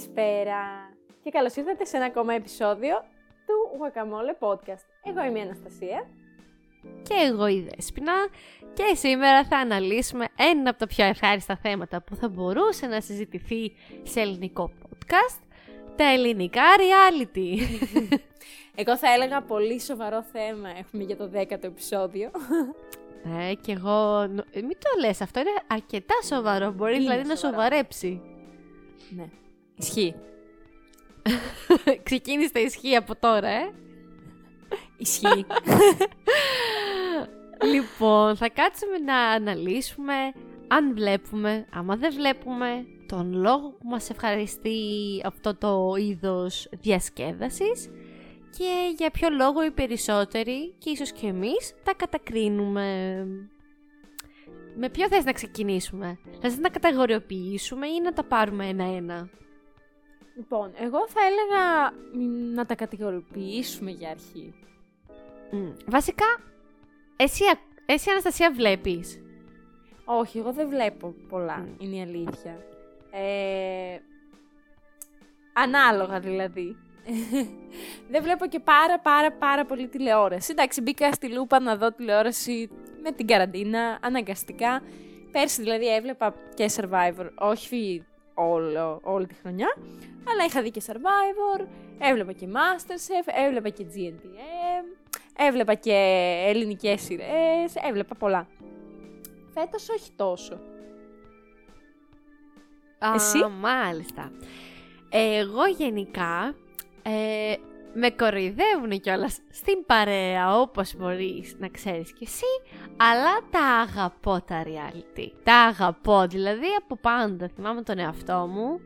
Καλησπέρα και καλώς ήρθατε σε ένα ακόμα επεισόδιο του Guacamole Podcast. Εγώ είμαι η Αναστασία. Και εγώ η Δέσποινα και σήμερα θα αναλύσουμε ένα από τα πιο ευχάριστα θέματα που θα μπορούσε να συζητηθεί σε ελληνικό podcast, τα ελληνικά reality. Εγώ θα έλεγα πολύ σοβαρό θέμα έχουμε για το 10ο επεισόδιο. Ναι, και εγώ. ε, Μην το λες, αυτό είναι αρκετά σοβαρό. Μπορεί Είναι δηλαδή να σοβαρό. σοβαρέψει. ναι. Ισχύει. Ξεκίνησε τα ισχύει από τώρα, ε. Ισχύει. λοιπόν, θα κάτσουμε να αναλύσουμε αν βλέπουμε, άμα δεν βλέπουμε, τον λόγο που μας ευχαριστεί αυτό το είδος διασκέδασης και για ποιο λόγο οι περισσότεροι και ίσως και εμείς τα κατακρίνουμε. Με ποιο θες να ξεκινήσουμε, θες να τα καταγοριοποιήσουμε ή να τα πάρουμε ένα-ένα; Λοιπόν, εγώ θα έλεγα μ, να τα κατηγοριοποιήσουμε για αρχή. Μμ. Βασικά, εσύ, α- εσύ Αναστασία βλέπεις. Όχι, εγώ δεν βλέπω πολλά, Μμ. είναι η αλήθεια. Ε, ανάλογα δηλαδή. δεν βλέπω και πάρα πάρα πάρα πολύ τηλεόραση. Εντάξει, μπήκα στη λούπα να δω τηλεόραση με την καραντίνα, αναγκαστικά. Πέρσι δηλαδή έβλεπα και Survivor, όχι όλο, όλη τη χρονιά, αλλά είχα δει και Survivor, έβλεπα και Masterchef, έβλεπα και GNTM, έβλεπα και ελληνικές σειρές, έβλεπα πολλά. Φέτος όχι τόσο. Εσύ; Α, μάλιστα. Εγώ γενικά ε, με κοροϊδεύουν κιόλας στην παρέα όπως μπορείς να ξέρεις κι εσύ, αλλά τα αγαπώ τα reality. Τα αγαπώ, δηλαδή από πάντα θυμάμαι τον εαυτό μου.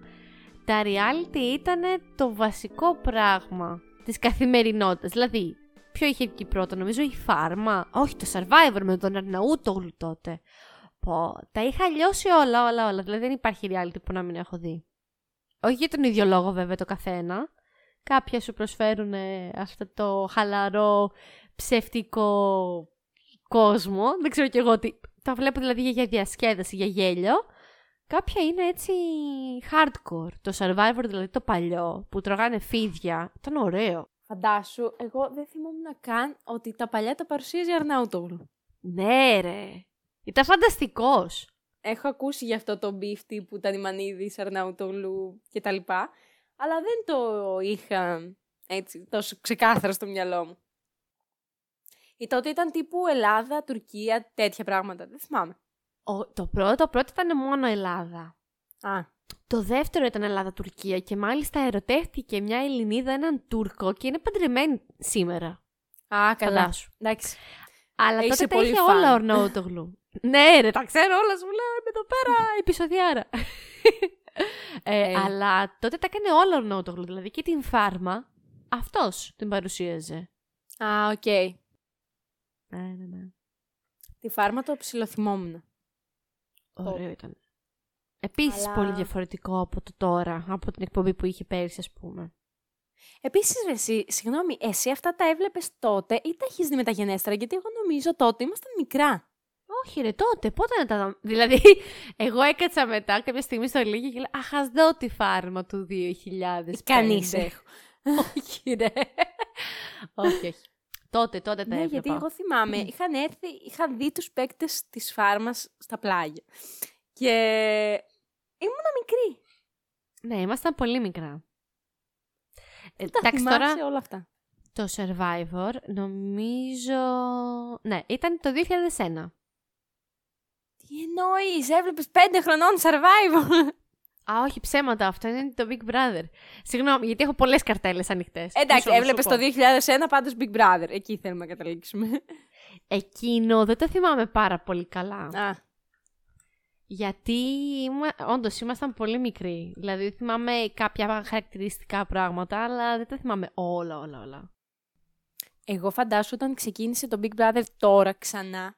Τα reality ήταν το βασικό πράγμα της καθημερινότητας. Δηλαδή, ποιο είχε βγει πρώτο, νομίζω η Φάρμα. Όχι, το Survivor με τον Αρναούτογλου τότε. Πω, τα είχα λιώσει όλα, όλα, όλα. Δηλαδή δεν υπάρχει reality που να μην έχω δει. Όχι για τον ίδιο λόγο βέβαια το καθένα. Κάποια σου προσφέρουν ε, αυτό το χαλαρό, ψευτικό κόσμο. Δεν ξέρω κι εγώ τι. Τα βλέπω δηλαδή για- για διασκέδαση, για γέλιο. Κάποια είναι έτσι hardcore. Το Survivor δηλαδή το παλιό που τρώγανε φίδια. Ήταν ωραίο. Φαντάσου, εγώ δεν θυμόμουν καν ότι τα παλιά τα παρουσίαζε Αρναούτογλου. Ναι ρε. Ήταν φανταστικός. Έχω ακούσει για αυτό το beef τύπου Τανιμανίδης, Αρναούτογλου κτλ. Αλλά δεν το είχα έτσι τόσο ξεκάθαρα στο μυαλό μου. Ή τότε ήταν τύπου Ελλάδα, Τουρκία, τέτοια πράγματα. Δεν θυμάμαι. Ο, το πρώτο, το πρώτο ήταν μόνο Ελλάδα. Α, Το δεύτερο ήταν Ελλάδα-Τουρκία και μάλιστα ερωτεύτηκε μια Ελληνίδα έναν Τούρκο και είναι παντρεμένη σήμερα. Α καλά. Φαντάσου. Εντάξει. Αλλά Είσαι τότε τα πολύ είχε φαν. όλα ο Αρναούτογλου. ναι ρε, τα ξέρω όλα σου λέω, είμαι εδώ πέρα επεισοδιάρα. Ε, Ε. Αλλά τότε τα έκανε όλα ο Αρναούτογλου, δηλαδή και την φάρμα αυτός την παρουσίαζε. Α, οκ. Ναι, ναι, ναι. Τη φάρμα το ψιλοθυμόμουν. Ωραίο ήταν. Επίσης Αλλά- πολύ διαφορετικό από το τώρα, από την εκπομπή που είχε πέρυσι ας πούμε. Επίσης, εσύ, συγγνώμη, εσύ αυτά τα έβλεπες τότε ή τα έχεις δει μεταγενέστερα, γιατί εγώ νομίζω τότε ήμασταν μικρά. Όχι ρε, τότε, πότε να τα δω. Δηλαδή, εγώ έκατσα μετά κάποια στιγμή στο λίγη και λέω Αχ, ας δω τη φάρμα του 2000. Κανείς έχω. όχι ρε. όχι, όχι. Τότε, τότε τα Ναι, έβλεπα. γιατί εγώ θυμάμαι, είχαν έρθει, είχα δει τους παίκτες της φάρμας στα πλάγια. Και ήμουνα μικρή. Ναι, ήμασταν πολύ μικρά. Ε, Τα εντάξει, θυμάσαι τώρα όλα αυτά. το Survivor νομίζω... Ναι, ήταν το 2001. Τι εννοείς, έβλεπες πέντε χρονών survival; Α, όχι ψέματα, αυτό είναι το Big Brother. Συγγνώμη, γιατί έχω πολλές καρτέλες ανοιχτές. Εντάξει, Μισό, μισό έβλεπες πω. το 2001 πάντως Big Brother. Εκεί θέλουμε να καταλήξουμε. Εκείνο δεν το θυμάμαι πάρα πολύ καλά. Α, Γιατί ήμουν, όντως ήμασταν πολύ μικροί. Δηλαδή θυμάμαι κάποια χαρακτηριστικά πράγματα, αλλά δεν τα θυμάμαι όλα, όλα, όλα. Εγώ φαντάσου όταν ξεκίνησε το Big Brother τώρα ξανά,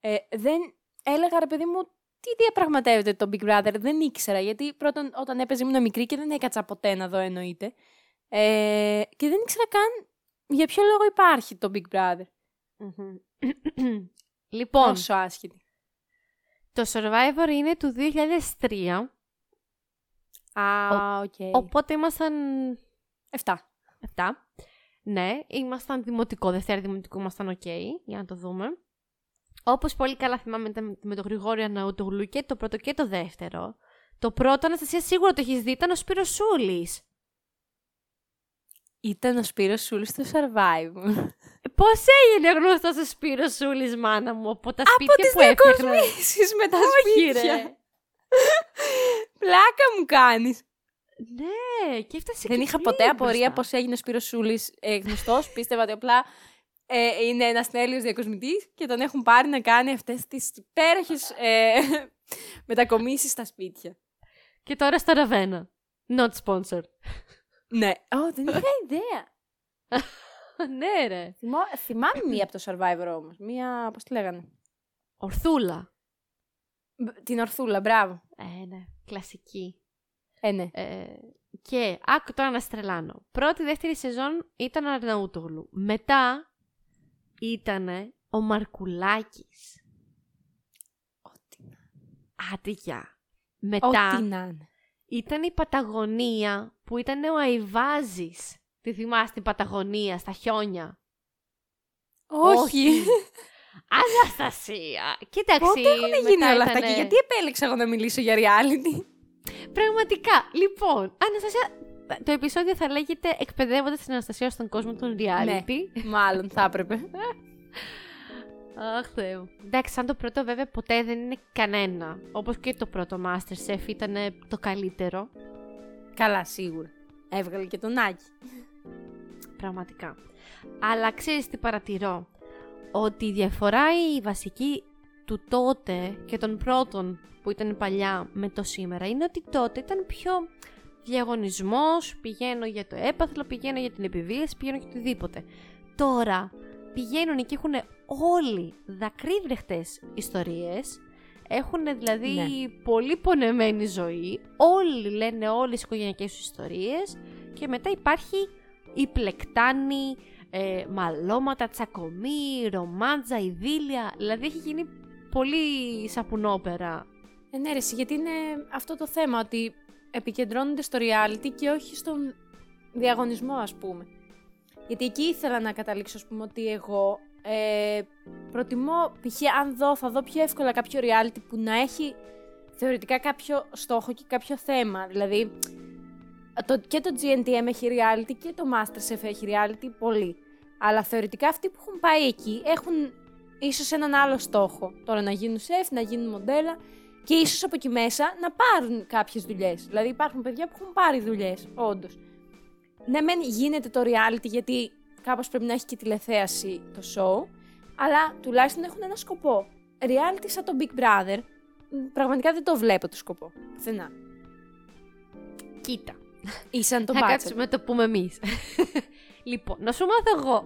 ε, δεν έλεγα ρε παιδί μου τι διαπραγματεύεται το Big Brother, δεν ήξερα γιατί πρώτον όταν έπαιζε ήμουν μικρή και δεν έκατσα ποτέ να δω εννοείται ε, και δεν ήξερα καν για ποιο λόγο υπάρχει το Big Brother. λοιπόν, Πόσο άσχετη. το Survivor είναι του 2003 Α, οκ. Οπότε ήμασταν 7. 7. Ναι, ήμασταν δημοτικό, Δευτέρα δημοτικό ήμασταν οκ, για να το δούμε. Όπως πολύ καλά θυμάμαι με- με τον Γρηγόρη Αρναούτογλου και το πρώτο και το δεύτερο. Το πρώτο, Αναστασία, σίγουρα το έχεις δει, ήταν ο Σπύρος Σούλης. Ήταν ο Σπύρος Σούλης στο Survivor. Ε, Πώς έγινε γνωστός ο Σπύρος Σούλης, μάνα μου, από τα Από σπίτια τις που έφτιαχνε. διακοσμήσεις με τα Όχι, σπίτια. ρε. Πλάκα μου κάνεις. Ναι, και έφτασε Δεν και είχα πλήρη ποτέ απορία μπροστά. πώς έγινε ο Σπύρος Σούλης ε, γνωστός. Πίστευα ότι απλά ε, είναι ένας τέλειος διακοσμητής και τον έχουν πάρει να κάνει αυτές τις υπέροχες ε, μετακομίσεις στα σπίτια. Και τώρα στο Ραβένα. Not sponsored. Ναι. Ω, δεν είχα ιδέα. ναι, ρε. Θυμώ- θυμάμαι μία από το Survivor όμως. Μία, πώς τη λέγανε; Ορθούλα. Μπ- Την Ορθούλα, μπράβο. Ε, ναι, κλασική. Ε, ναι. Ε, και άκου τώρα να στρελάνω. Πρώτη, δεύτερη σεζόν ήταν ο Αρναούτογλου. Μετά ήταν ο Μαρκουλάκης. Ό,τι να- Άτια. Ό,τι Μετά να είναι. ήταν η Παταγωνία που ήταν ο Αϊβάζης. Τη θυμάσαι την Παταγωνία στα χιόνια; Όχι. Αναστασία! Κοίταξε. Πότε έχουν γίνει μετά όλα αυτά ήτανε- και γιατί επέλεξα εγώ να μιλήσω για reality; Πραγματικά. Λοιπόν, Αναστασία, το επεισόδιο θα λέγεται Εκπαιδεύοντας την Αναστασία στον κόσμο των reality. Μάλλον θα έπρεπε. Αχ, Θεέ μου. Εντάξει, σαν το πρώτο βέβαια ποτέ δεν είναι κανένα. Όπως και το πρώτο Masterchef ήταν το καλύτερο. Καλά, σίγουρα. Έβγαλε και τον Άκη. Πραγματικά. Αλλά ξέρεις τι παρατηρώ; Ότι η διαφορά η βασική του τότε και των πρώτων που ήταν παλιά με το σήμερα είναι ότι τότε ήταν πιο διαγωνισμός, πηγαίνω για το έπαθλο, πηγαίνω για την επιβίωση, πηγαίνω για οτιδήποτε. Τώρα πηγαίνουν και έχουν όλοι δακρύβρεχτες ιστορίες, έχουν δηλαδή Ναι. πολύ πονεμένη ζωή, όλοι λένε όλες οι οικογενειακές τους ιστορίες και μετά υπάρχει η πλεκτάνη, ε, μαλώματα, τσακωμή, ρομάντζα, ειδήλια, δηλαδή έχει γίνει πολύ σαπουνόπερα. Ε, ναι, ρε, εσύ, γιατί είναι αυτό το θέμα, ότι επικεντρώνονται στο reality και όχι στον διαγωνισμό, ας πούμε. Γιατί εκεί ήθελα να καταλήξω, ας πούμε, ότι εγώ ε, προτιμώ, π.χ. αν δω, θα δω πιο εύκολα κάποιο reality που να έχει θεωρητικά κάποιο στόχο και κάποιο θέμα. Δηλαδή, το, και το GNTM έχει reality και το Masterchef έχει reality πολύ. Αλλά θεωρητικά αυτοί που έχουν πάει εκεί έχουν ίσως έναν άλλο στόχο. Τώρα να γίνουν σεφ, να γίνουν μοντέλα και ίσως από εκεί μέσα να πάρουν κάποιες δουλειές. Δηλαδή υπάρχουν παιδιά που έχουν πάρει δουλειές, όντως. Ναι, μεν γίνεται το reality γιατί κάπως πρέπει να έχει και τηλεθέαση το show, αλλά τουλάχιστον έχουν ένα σκοπό. Reality σαν το Big Brother, μ, πραγματικά δεν το βλέπω το σκοπό. Πουθενά. Κοίτα, Ή σαν το θα Bachelor. κάτσουμε να το πούμε εμείς. λοιπόν, να σου μάθω εγώ.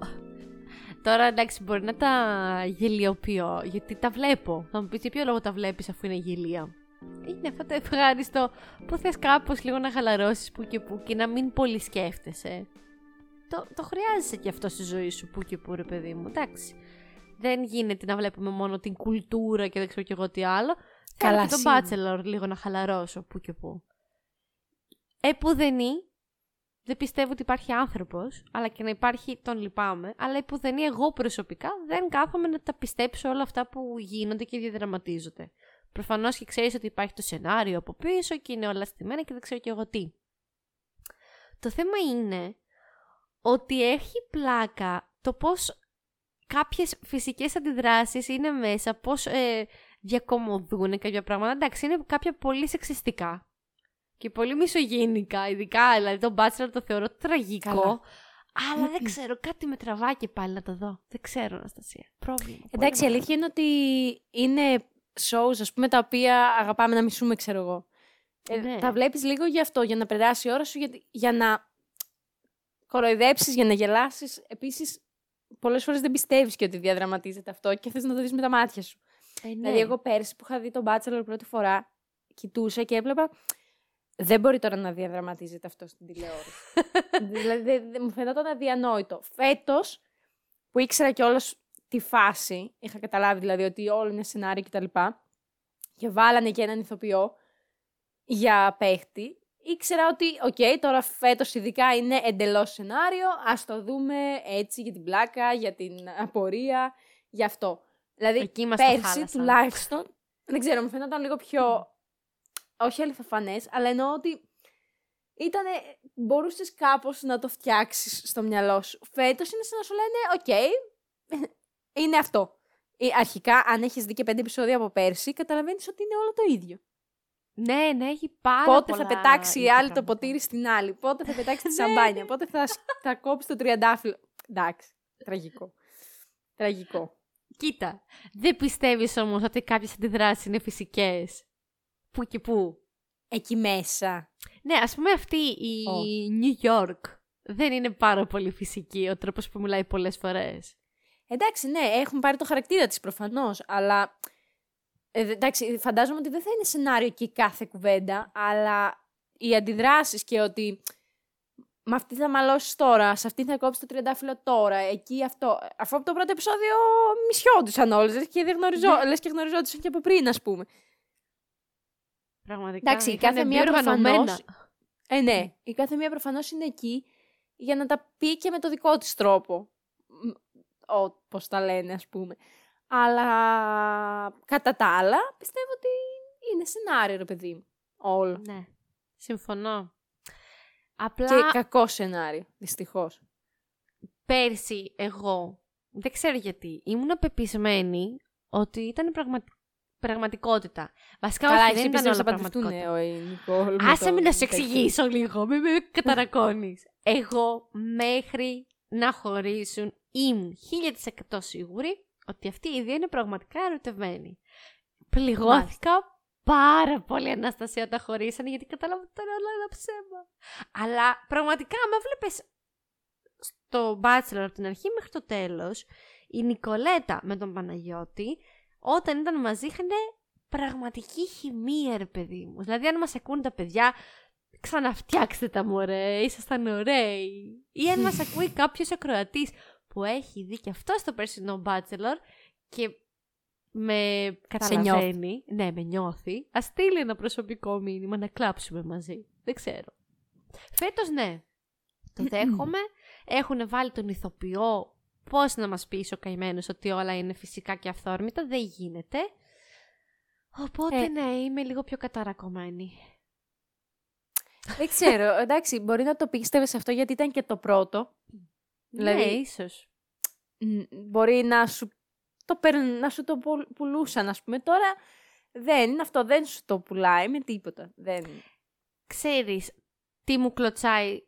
Τώρα εντάξει, μπορεί να τα γελιοποιώ, γιατί τα βλέπω. Θα μου πεις για ποιο λόγο τα βλέπεις αφού είναι γελία; Είναι αυτό το ευχάριστο που θες κάπως λίγο να χαλαρώσεις που και που και να μην πολύ σκέφτεσαι. Το, το χρειάζεσαι και αυτό στη ζωή σου που και που ρε παιδί μου, εντάξει. Δεν γίνεται να βλέπουμε μόνο την κουλτούρα και δεν ξέρω κι εγώ τι άλλο. Θέλω Καλά, και τον σίγουρα. Bachelor λίγο να χαλαρώσω που και που. Επουδενή δεν πιστεύω ότι υπάρχει άνθρωπος, αλλά και να υπάρχει τον λυπάμαι, αλλά επουδενή εγώ προσωπικά δεν κάθομαι να τα πιστέψω όλα αυτά που γίνονται και διαδραματίζονται. Προφανώς και ξέρεις ότι υπάρχει το σενάριο από πίσω και είναι όλα στημένα και δεν ξέρω κι εγώ τι. Το θέμα είναι ότι έχει πλάκα το πώς κάποιες φυσικές αντιδράσεις είναι μέσα, πώς ε, διακομωδούν κάποια πράγματα. Εντάξει, είναι κάποια πολύ σεξιστικά και πολύ μισογενικά, ειδικά, δηλαδή τον Bachelor το θεωρώ τραγικό. Καλά. Αλλά δεν ξέρω, κάτι με τραβάει και πάλι να το δω. Δεν ξέρω, Αναστασία. Πρόβλημα. πολύ Εντάξει, η μεγάλο. αλήθεια είναι ότι είναι shows, ας πούμε, τα οποία αγαπάμε να μισούμε, ξέρω εγώ. Ε, Ναι. Τα βλέπεις λίγο γι' αυτό, για να περάσει η ώρα σου, για, για να κοροϊδέψεις, για να γελάσεις. Επίσης, πολλές φορές δεν πιστεύεις και ότι διαδραματίζεται αυτό και θες να το δεις με τα μάτια σου. Ε, ναι. Δηλαδή, εγώ πέρσι που είχα δει τον Bachelor πρώτη φορά, κοιτούσα και έβλεπα. Δεν μπορεί τώρα να διαδραματίζεται αυτό στην τηλεόραση. δηλαδή, δεν- δεν- μου φαινόταν αδιανόητο. Φέτος, που ήξερα κιόλας τη φάση, είχα καταλάβει δηλαδή ότι όλο είναι σενάριο κτλ. Και, και βάλανε και έναν ηθοποιό για παίχτη. ήξερα ότι, οκ, τώρα φέτος ειδικά είναι εντελώς σενάριο, ας το δούμε έτσι για την πλάκα, για την απορία, για αυτό. Δηλαδή, Εκεί μας το πέρσι χάλασαν. τουλάχιστον, δεν ξέρω, μου φαίνονταν λίγο πιο, όχι αληθοφανές, αλλά εννοώ ότι ήτανε, μπορούσες κάπως να το φτιάξεις στο μυαλό σου. Φέτος είναι σαν να σου λένε, οκ, είναι αυτό. Ε, Αρχικά, αν έχεις δει και πέντε επεισόδια από πέρσι, καταλαβαίνεις ότι είναι όλο το ίδιο. Ναι, ναι, έχει πάρα Πότε πολλά θα πετάξει η άλλη το πράγματα. ποτήρι στην άλλη, πότε θα πετάξει τη Ναι, σαμπάνια, πότε θα, σ- θα κόψει το τριαντάφυλλο. Εντάξει, τραγικό. Τραγικό. Κοίτα, δεν πιστεύεις όμως ότι κάποιες αντιδράσεις είναι φυσικές; Πού και πού. Εκεί μέσα. Ναι, ας πούμε αυτή η Ω. New York δεν είναι πάρα πολύ φυσική ο τρόπος που μιλάει πολλές φορές. Εντάξει, ναι, έχουν πάρει το χαρακτήρα της προφανώς, αλλά... Ε, δε- εντάξει, φαντάζομαι ότι δεν θα είναι σενάριο και η κάθε κουβέντα, αλλά οι αντιδράσεις και ότι με αυτή θα μαλώσεις τώρα, σε αυτή θα κόψεις το τριαντάφυλλο τώρα, εκεί αυτό. Αφού από το πρώτο επεισόδιο μισιόντουσαν όλες, λες και, δεν γνωριζό, Ναι. λες και γνωριζόντουσαν και από πριν, ας πούμε. Πραγματικά. Εντάξει, η ήταν κάθε μία διοργανωμένα. προφανώς- Ε, ναι. Η κάθε μία προφανώς είναι εκεί για να τα πει και με το δικό της τρόπο. Μ, Ο, πώς τα λένε, ας πούμε. Αλλά κατά τα άλλα, πιστεύω ότι είναι σενάριο, ρε παιδί μου. Όλο. Ναι, συμφωνώ. Απλά Και κακό σενάριο, δυστυχώς. πέρσι εγώ, δεν ξέρω γιατί, ήμουν πεπισμένη ότι ήταν πραγμα... πραγματικότητα. Βασικά Καλά, όχι, εσύ δεν ήταν πιστεύεις όλα να παντρευτούν, πραγματικότητα. ε, ο η Νικόλ. με Άσε τον με να σου τέτοιο. εξηγήσω λίγο, μην με καταρακώνεις. Εγώ μέχρι να χωρίσουν ήμουν 1000% σίγουρη ότι αυτή η ιδέα είναι πραγματικά ερωτευμένη. Πληγώθηκα πάρα πολύ Αναστασία όταν χωρίσανε γιατί κατάλαβα ότι ήταν όλα ένα ψέμα. Αλλά πραγματικά με βλέπεις στο Bachelor από την αρχή μέχρι το τέλος η Νικολέτα με τον Παναγιώτη όταν ήταν μαζί είχαν πραγματική χημεία ρε παιδί μου. Δηλαδή αν μας ακούν τα παιδιά ξαναφτιάξτε τα μωρέ, ήσασταν ωραίοι. Ή αν μας ακούει κάποιος ακροατής που έχει δει και αυτό στο περσινό Bachelor και με καταλαβαίνει, ναι, με νιώθει, ας στείλει ένα προσωπικό μήνυμα να κλάψουμε μαζί. Δεν ξέρω. Φέτος ναι, το δέχομαι. Έχουν βάλει τον ηθοποιό πώς να μας πείσει ο καημένος ότι όλα είναι φυσικά και αυθόρμητα. Δεν γίνεται. Οπότε Ε. ναι, είμαι λίγο πιο καταρακωμένη. Δεν ξέρω, εντάξει, μπορεί να το πίστευες αυτό γιατί ήταν και το πρώτο. Δηλαδή- ναι, ίσως. Μ, μπορεί να σου το, περν- να σου το πουλ- πουλούσαν, ας πούμε. Τώρα δεν είναι αυτό, δεν σου το πουλάει με τίποτα. Δεν... Ξέρεις τι μου κλωτσάει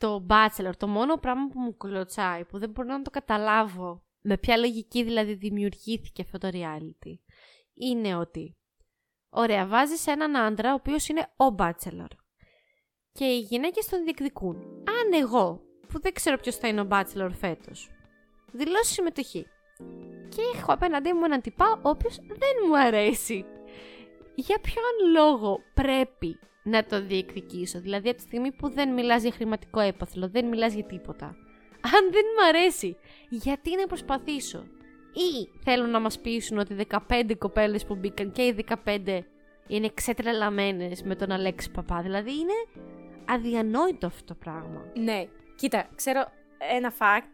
στο Bachelor. Το μόνο πράγμα που μου κλωτσάει, που δεν μπορώ να το καταλάβω, με ποια λογική δηλαδή δημιουργήθηκε αυτό το reality, είναι ότι, ωραία, βάζεις έναν άντρα ο οποίος είναι ο Bachelor και οι γυναίκες τον διεκδικούν. Αν εγώ, που δεν ξέρω ποιος θα είναι ο Bachelor φέτος, δηλώσω συμμετοχή και έχω απέναντί μου έναν τυπά ο οποίος δεν μου αρέσει. Για ποιον λόγο πρέπει να το διεκδικήσω. Δηλαδή από τη στιγμή που δεν μιλάς για χρηματικό έπαθλο, δεν μιλάς για τίποτα. Αν δεν μου αρέσει, γιατί να προσπαθήσω; Ή θέλουν να μας πείσουν ότι 15 κοπέλες που μπήκαν και οι 15 είναι ξετρελαμένες με τον Αλέξη Παπά. Δηλαδή είναι αδιανόητο αυτό το πράγμα. Ναι, κοίτα, ξέρω ένα fact.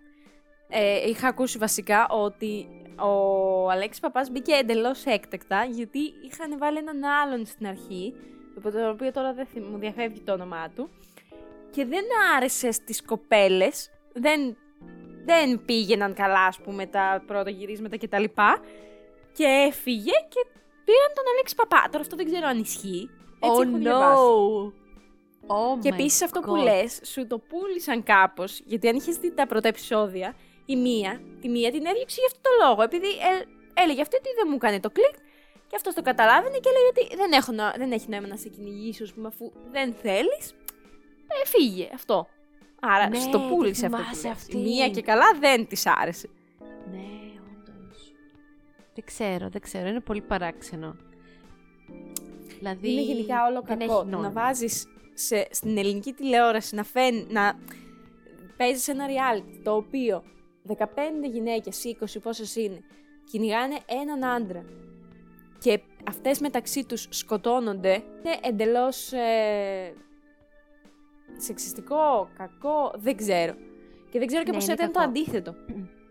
Ε, είχα ακούσει βασικά ότι ο Αλέξης Παπάς μπήκε εντελώς έκτακτα γιατί είχαν βάλει έναν άλλον στην αρχή, από το οποίο τώρα δεν θυμ- μου διαφεύγει το όνομά του, και δεν άρεσε στις κοπέλες, δεν, δεν πήγαιναν καλά, ας πούμε, τα πρώτα γυρίσματα κτλ. Και έφυγε και πήραν τον Αλέξη Παπά. Τώρα αυτό δεν ξέρω αν ισχύει. Έτσι έχω διαβάσει. Oh Και my επίσης αυτό που God. λες, σου το πούλησαν κάπως. Γιατί αν είχες δει τα πρώτα επεισόδια, η μία, τη μία την έδιωξε για αυτό το λόγο. Επειδή ε, έλεγε αυτή ότι δεν μου έκανε το κλικ και αυτός το καταλάβαινε και έλεγε ότι δεν, έχω, να- δεν έχει νόημα να σε κυνηγήσω, ας πούμε, αφού δεν θέλεις. Ε, φύγε αυτό. Άρα Ναι, σου το τη πούλησε αυτό. θυμάσαι Που λες. αυτή. Η μία και καλά δεν της άρεσε. Ναι, όντως. Δεν ξέρω, δεν ξέρω. Είναι πολύ παράξενο. Δηλαδή, Είναι γενικά όλο δεν κακό. έχει Το να νόημα. βάζεις στην ελληνική τηλεόραση να φαίνει, να παίζεις ένα reality το οποίο 15 γυναίκες, 20 πόσες είναι, κυνηγάνε έναν άντρα και αυτές μεταξύ τους σκοτώνονται, είναι εντελώς ε, σεξιστικό, κακό, δεν ξέρω. Και δεν ξέρω και Ναι, πώς είναι ήταν το κακό. αντίθετο.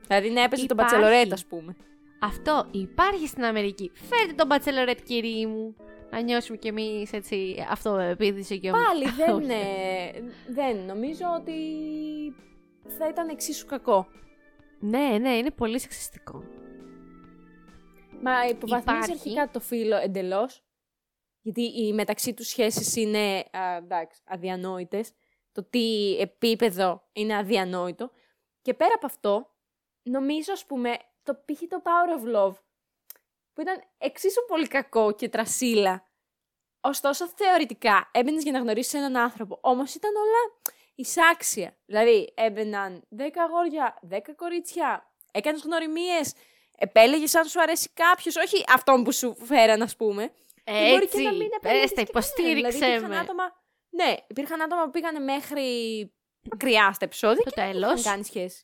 δηλαδή να έπαιζε τον Υπάρχει. Bachelorette, ας πούμε. Αυτό υπάρχει στην Αμερική. Φέρτε τον Bachelorette, κύριοι μου. Να νιώσουμε κι εμείς έτσι αυτοεπίδηση και Πάλι δεν, Όχι. ε, δεν νομίζω ότι θα ήταν εξίσου κακό. Ναι, ναι, είναι πολύ σεξιστικό. Μα υποβαθμίζει Υπάρχει. αρχικά το φίλο εντελώς. Γιατί οι μεταξύ τους σχέσεις είναι α, εντάξει, αδιανόητες. Το τι επίπεδο είναι αδιανόητο. Και πέρα από αυτό, νομίζω, ας πούμε, το π.χ. το Power of Love, που ήταν εξίσου πολύ κακό και τρασίλα. Ωστόσο, θεωρητικά, έμπαινες για να γνωρίσεις έναν άνθρωπο. Όμως ήταν όλα εισάξια. Δηλαδή, έμπαιναν 10 αγόρια, 10 κορίτσια, έκανες γνωριμίες, επέλεγες αν σου αρέσει κάποιος, όχι αυτόν που σου φέραν, ας πούμε. Και μπορεί Έτσι, και να μην επέλεγες πες τα, και κανέναν. υποστήριξε δηλαδή, υπήρχαν με. Άτομα, ναι, υπήρχαν άτομα που πήγαν μέχρι μακριά στα επεισόδια Το και δεν τέλος. είχαν κάνει σχέση.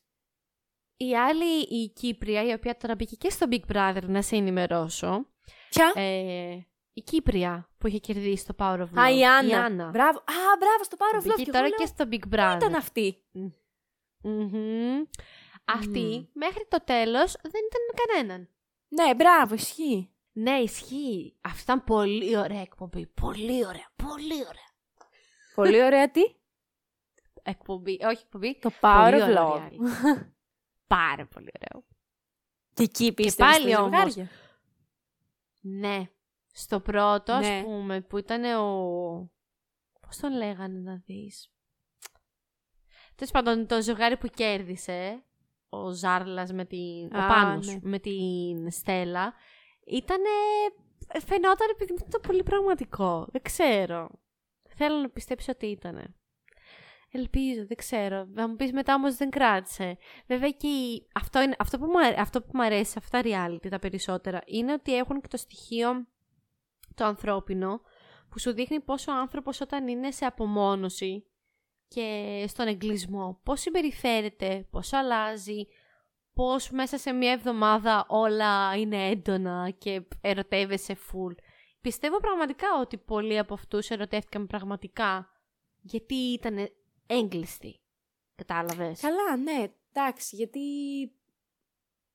Η άλλη, η Κύπρια, η οποία τώρα μπήκε και στο Big Brother, να σε ενημερώσω. Ποια; Ε, η Κύπρια που είχε κερδίσει το Power of Love. Α, η Άννα. Η Άννα. Μπράβο. Α, μπράβο, στο Power of Love. Μπήκε Και εγώ τώρα λέω, και στο Big Πού Brother. ήταν αυτή. Μμμ. Αυτή μέχρι το τέλος δεν ήταν με κανέναν. Ναι, μπράβο, ισχύει. Ναι, ισχύει. Αυτή ήταν πολύ ωραία εκπομπή. Πολύ ωραία. Πολύ ωραία. Πολύ ωραία τι; Εκπομπή. Όχι εκπομπή. Το Power Πολύ of ωραία Love. reality. Πάρα πολύ ωραίο. Και εκεί πίστευες πάλι στα όμως. ζευγάρια. Ναι. Στο πρώτο, Ναι. ας πούμε, που ήταν ο... Πώς τον λέγανε να δεις; Τέλος πάντων, το ζευγάρι που κέρδισε, ο Ζάρλας με την... Α, ο Πάνος ναι. με την Στέλλα, ήτανε... Φαινόταν επειδή ήταν πολύ πραγματικό. Δεν ξέρω. Θέλω να πιστέψω ότι ήτανε. Ελπίζω, δεν ξέρω. Θα μου πεις μετά όμως δεν κράτησε. Βέβαια και η- αυτό, είναι, αυτό, που μου, αρέ- αυτό που μου αρέσει σε αυτά τα reality τα περισσότερα είναι ότι έχουν και το στοιχείο το ανθρώπινο που σου δείχνει πόσο ο άνθρωπος όταν είναι σε απομόνωση και στον εγκλισμό πώς συμπεριφέρεται, πώς αλλάζει, πώς μέσα σε μια εβδομάδα όλα είναι έντονα και ερωτεύεσαι full. Πιστεύω πραγματικά ότι πολλοί από αυτούς ερωτεύτηκαν πραγματικά γιατί ήταν έγκλειστοι. Κατάλαβες; Καλά, ναι, εντάξει, γιατί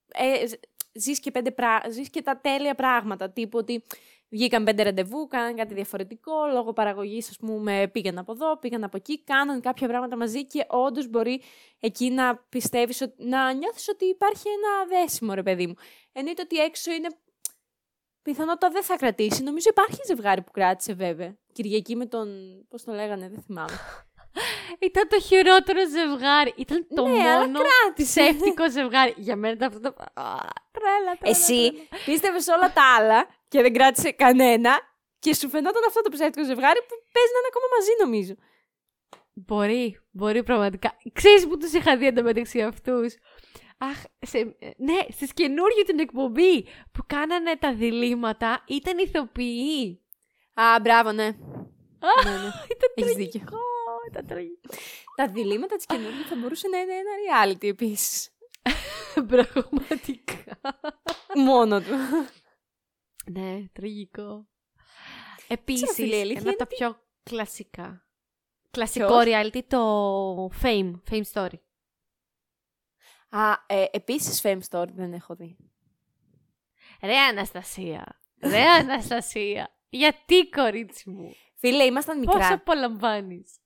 ε, ζ- ζεις, και πέντε πρά... ζεις και τα τέλεια πράγματα, τύπου ότι βγήκαν πέντε ραντεβού, κάναν κάτι διαφορετικό, λόγω παραγωγής, ας πούμε, πήγαν από εδώ, πήγαν από εκεί, κάναν κάποια πράγματα μαζί και όντως μπορεί εκεί να πιστεύεις, ότι- να νιώθεις ότι υπάρχει ένα δέσιμο, ρε παιδί μου. Εννοείται ότι έξω είναι πιθανότητα δεν θα κρατήσει. Νομίζω υπάρχει ζευγάρι που κράτησε βέβαια. Κυριακή με τον, πώς το λέγανε, δεν θυμάμαι. Ήταν το χειρότερο ζευγάρι. Ήταν το Ναι, αλλά μόνο κράτησε. ψεύτικο ζευγάρι. Για μένα ήταν αυτό το... Α, Τρέλα, τρέλα, Εσύ τρέλα. πίστευες όλα τα άλλα και δεν κράτησε κανένα και σου φαινόταν αυτό το ψεύτικο ζευγάρι που παίζει να είναι ακόμα μαζί, νομίζω. Μπορεί, μπορεί πραγματικά. Ξέρεις που τους είχα δει εντωμεταξύ αυτούς; Αχ, σε, ναι, στις καινούργια την εκπομπή που κάνανε τα διλήμματα ήταν ηθοποιοί. Α, μπράβο, ναι. Α, ναι, ναι. Ήταν Έχεις τραγικό, δίκιο. Ήταν τραγικό. Τα διλήμματα της καινούργιας θα μπορούσε να είναι ένα reality επίσης. Πραγματικά. Μόνος του. Ναι, τραγικό. φίλε, η Επίσης, αλήθεια ένα είναι από τα πιο κλασικά. Κλασικό Ποιος; reality, το Fame, Fame Story. Α, ε, επίσης Fame Story δεν έχω δει. Ρε Αναστασία, ρε Αναστασία, γιατί κορίτσι μου, Φίλε, ήμασταν μικρά. πώς απολαμβάνεις;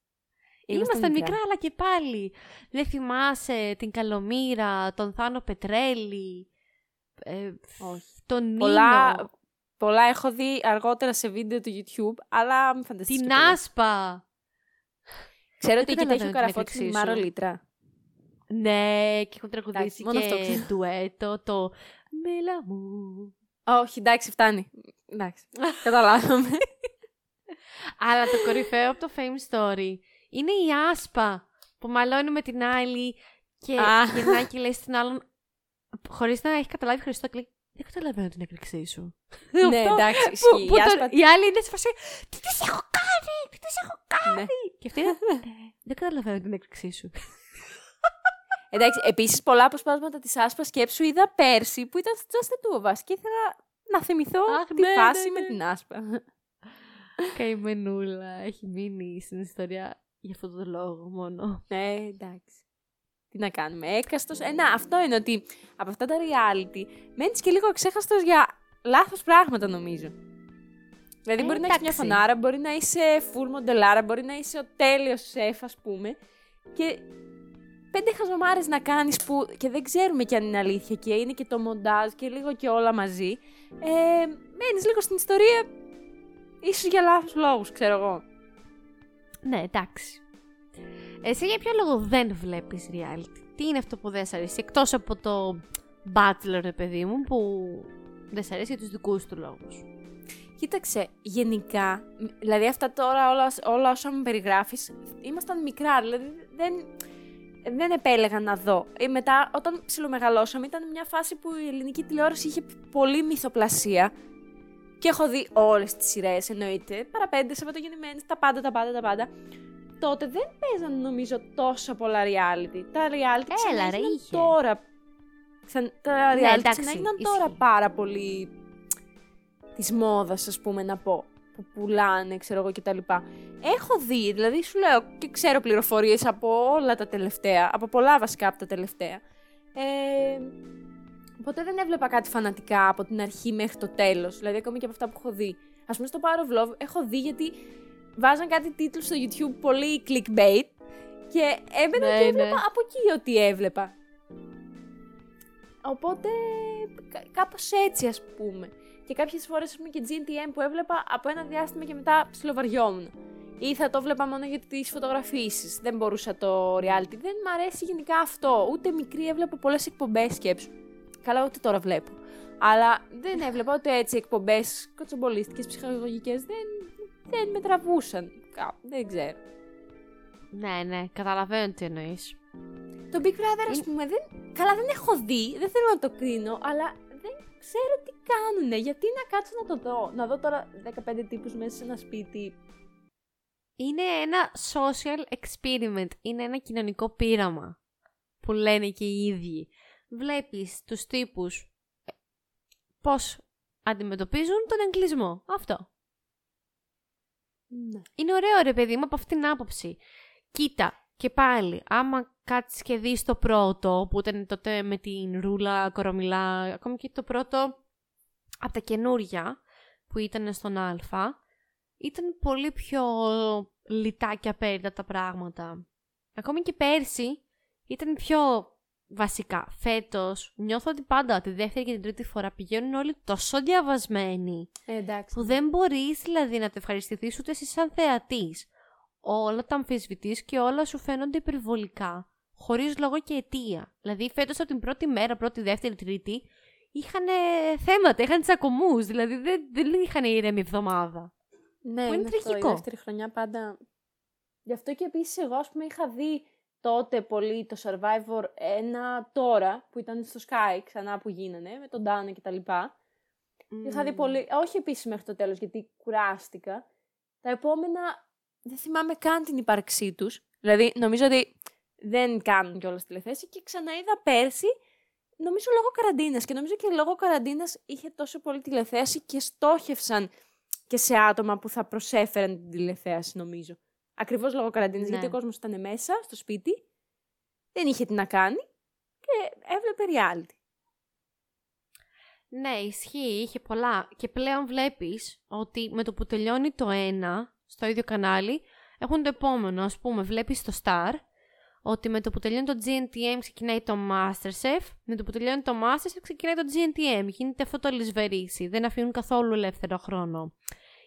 Ήμασταν Ήμασταν μικρά. μικρά, αλλά και πάλι. Δεν θυμάσαι την Καλομήρα, τον Θάνο Πετρέλη, ε, Όχι. τον Νίνο, Πολλά, πολλά έχω δει αργότερα σε βίντεο του YouTube, αλλά μην φανταστείς την και πολλά. Άσπα. Ξέρω Δεν ότι εκεί τα έχει ο καταλαβαίνω την Καραφώτης με τη έκρηξή Μάρο σου. Λίτρα. Ναι, και έχουν τραγουδήσει Εντάξει, μόνο αυτό και ξέρω. ντουέτο, το «Μίλα μου». Όχι, εντάξει, φτάνει. Εντάξει, καταλάβαμε. Αλλά το κορυφαίο από το Fame Story είναι η Άσπα που μαλώνει με την άλλη και Α. γυρνάει και λέει στην άλλον χωρίς να έχει καταλάβει Χριστό και λέει δεν καταλαβαίνω την έκρηξή σου. ναι, Αυτό εντάξει, που- ισχύει. που Η τον- Άσπα- η άλλη είναι σε φάση τι της έχω κάνει, τι της έχω κάνει. Ναι. Και αυτή είναι «Ε, δεν καταλαβαίνω την έκρηξή σου. Εντάξει, επίσης πολλά αποσπάσματα της Άσπας σκέψου είδα πέρσι που ήταν στο Just the Two of Us και ήθελα να θυμηθώ Αχ, τη ναι, φάση ναι, με ναι. την Άσπα. Καημενούλα, έχει μείνει στην ιστορία για αυτόν τον λόγο μόνο. Ναι, εντάξει. Τι να κάνουμε, έκαστος. Ε, να, αυτό είναι ότι από αυτά τα reality μένεις και λίγο ξέχαστος για λάθος πράγματα νομίζω. Δηλαδή Ε, μπορεί να έχεις μια εντάξει. φωνάρα, μπορεί να είσαι full μοντελάρα, μπορεί να είσαι ο τέλειος σεφ ας πούμε και πέντε χαζομάρες να κάνεις που και δεν ξέρουμε κι αν είναι αλήθεια και είναι και το μοντάζ και λίγο και όλα μαζί. Ε, μένεις λίγο στην ιστορία ίσως για λάθος λόγους, ξέρω εγώ. Ναι, εντάξει. Εσύ για ποιο λόγο δεν βλέπεις reality; Τι είναι αυτό που δεν σ' αρέσει. Εκτός από το Bachelor, ρε παιδί μου, που δεν σ' αρέσει για τους δικούς του λόγους; Κοίταξε, γενικά, μ, δηλαδή αυτά τώρα όλα, όλα όσα μου περιγράφεις, ήμασταν μικρά, δηλαδή δεν, δεν επέλεγα να δω. Ε, μετά, όταν ψιλομεγαλώσαμε, ήταν μια φάση που η ελληνική τηλεόραση είχε πολύ μυθοπλασία και έχω δει όλες τις σειρές, εννοείται, παραπέντε, Σαββατογεννημένες, τα πάντα, τα πάντα, τα πάντα. Τότε δεν παίζαν νομίζω τόσα πολλά reality. Τα reality Έλα, ρε, ξαναέγιναν είχε. τώρα. Ξαν... Τα Ναι, reality εντάξει, ξαναέγιναν τώρα ισχύει. πάρα πολύ της μόδας, ας πούμε, να πω. Που πουλάνε, ξέρω εγώ κτλ. Έχω δει, δηλαδή σου λέω και ξέρω πληροφορίες από όλα τα τελευταία, από πολλά βασικά από τα τελευταία. Ε, Ποτέ δεν έβλεπα κάτι φανατικά από την αρχή μέχρι το τέλος, δηλαδή ακόμη και από αυτά που έχω δει. Ας πούμε στο Power of Love έχω δει γιατί βάζαν κάτι τίτλους στο YouTube πολύ clickbait και έμπαινα Ναι, και έβλεπα ναι. από εκεί ό,τι έβλεπα. Οπότε κα- κάπως έτσι ας πούμε. Και κάποιες φορές ας πούμε και GNTM που έβλεπα από ένα διάστημα και μετά ψιλοβαριόμουν. Ή θα το βλέπα μόνο για τις φωτογραφίσεις. Δεν μπορούσα το reality. Δεν μ' αρέσει γενικά αυτό. Ούτε μικρή έβλεπα πολλές εκπομπές σκέψου. Καλά, ούτε τώρα βλέπω. Αλλά δεν έβλεπα ούτε έτσι εκπομπές κοτσομπολίστικες, ψυχαγωγικές. Δεν, δεν με τραβούσαν. Κα- Δεν ξέρω. Ναι, ναι, καταλαβαίνω τι εννοείς. Το Big Brother, ας Είναι- πούμε, δεν... καλά δεν έχω δει, δεν θέλω να το κρίνω, αλλά δεν ξέρω τι κάνουνε. Γιατί να κάτσω να το δω. Να δω τώρα 15 τύπους μέσα σε ένα σπίτι; Είναι ένα social experiment. Είναι ένα κοινωνικό πείραμα. Που λένε και οι ίδιοι. Βλέπεις τους τύπους ε, πώς αντιμετωπίζουν τον εγκλισμό. Αυτό. Ναι. Είναι ωραίο ρε παιδί μου από αυτήν την άποψη. Κοίτα, και πάλι, άμα κάτσεις και δεις το πρώτο, που ήταν τότε με την Ρούλα Κορομιλά, ακόμη και το πρώτο από τα καινούρια που ήταν στον Α, ήταν πολύ πιο λιτά και απέριντα τα πράγματα. Ακόμη και πέρσι ήταν πιο βασικά. Φέτος νιώθω ότι πάντα τη δεύτερη και την τρίτη φορά πηγαίνουν όλοι τόσο διαβασμένοι Ε, εντάξει. που δεν μπορείς δηλαδή να το ευχαριστηθείς ούτε εσύ σαν θεατής. Όλα τα αμφισβητείς και όλα σου φαίνονται υπερβολικά, χωρίς λόγο και αιτία. Δηλαδή φέτος από την πρώτη μέρα, πρώτη, δεύτερη, τρίτη, είχαν θέματα, είχαν τσακωμούς, δηλαδή δεν, δεν είχαν ήρεμη εβδομάδα. Ναι, που είναι αυτό, τραγικό. Η δεύτερη χρονιά πάντα. Γι' αυτό και επίσης εγώ, ας πούμε, είχα δει τότε πολύ το Survivor ένα τώρα που ήταν στο Sky ξανά που γίνανε με τον Ντάνα και τα λοιπά. Είχα δει πολύ, όχι επίσης μέχρι το τέλος γιατί κουράστηκα. Τα επόμενα δεν θυμάμαι καν την ύπαρξή τους. Δηλαδή νομίζω ότι δεν κάνουν κιόλας τηλεθέαση και ξαναείδα πέρσι νομίζω λόγω καραντίνας και νομίζω και λόγω καραντίνας είχε τόσο πολύ τηλεθέαση και στόχευσαν και σε άτομα που θα προσέφεραν την τηλεθέαση νομίζω. Ακριβώς λόγω καραντίνας Ναι. γιατί ο κόσμος ήταν μέσα στο σπίτι, δεν είχε τι να κάνει και έβλεπε reality. Ναι, ισχύει, είχε πολλά. Και πλέον βλέπεις ότι με το που τελειώνει το ένα στο ίδιο κανάλι, έχουν το επόμενο. Ας πούμε, βλέπεις το Star, ότι με το που τελειώνει το GNTM ξεκινάει το Masterchef, με το που τελειώνει το Masterchef ξεκινάει το GNTM. Γίνεται αυτό το λησβερίσι, δεν αφήνουν καθόλου ελεύθερο χρόνο.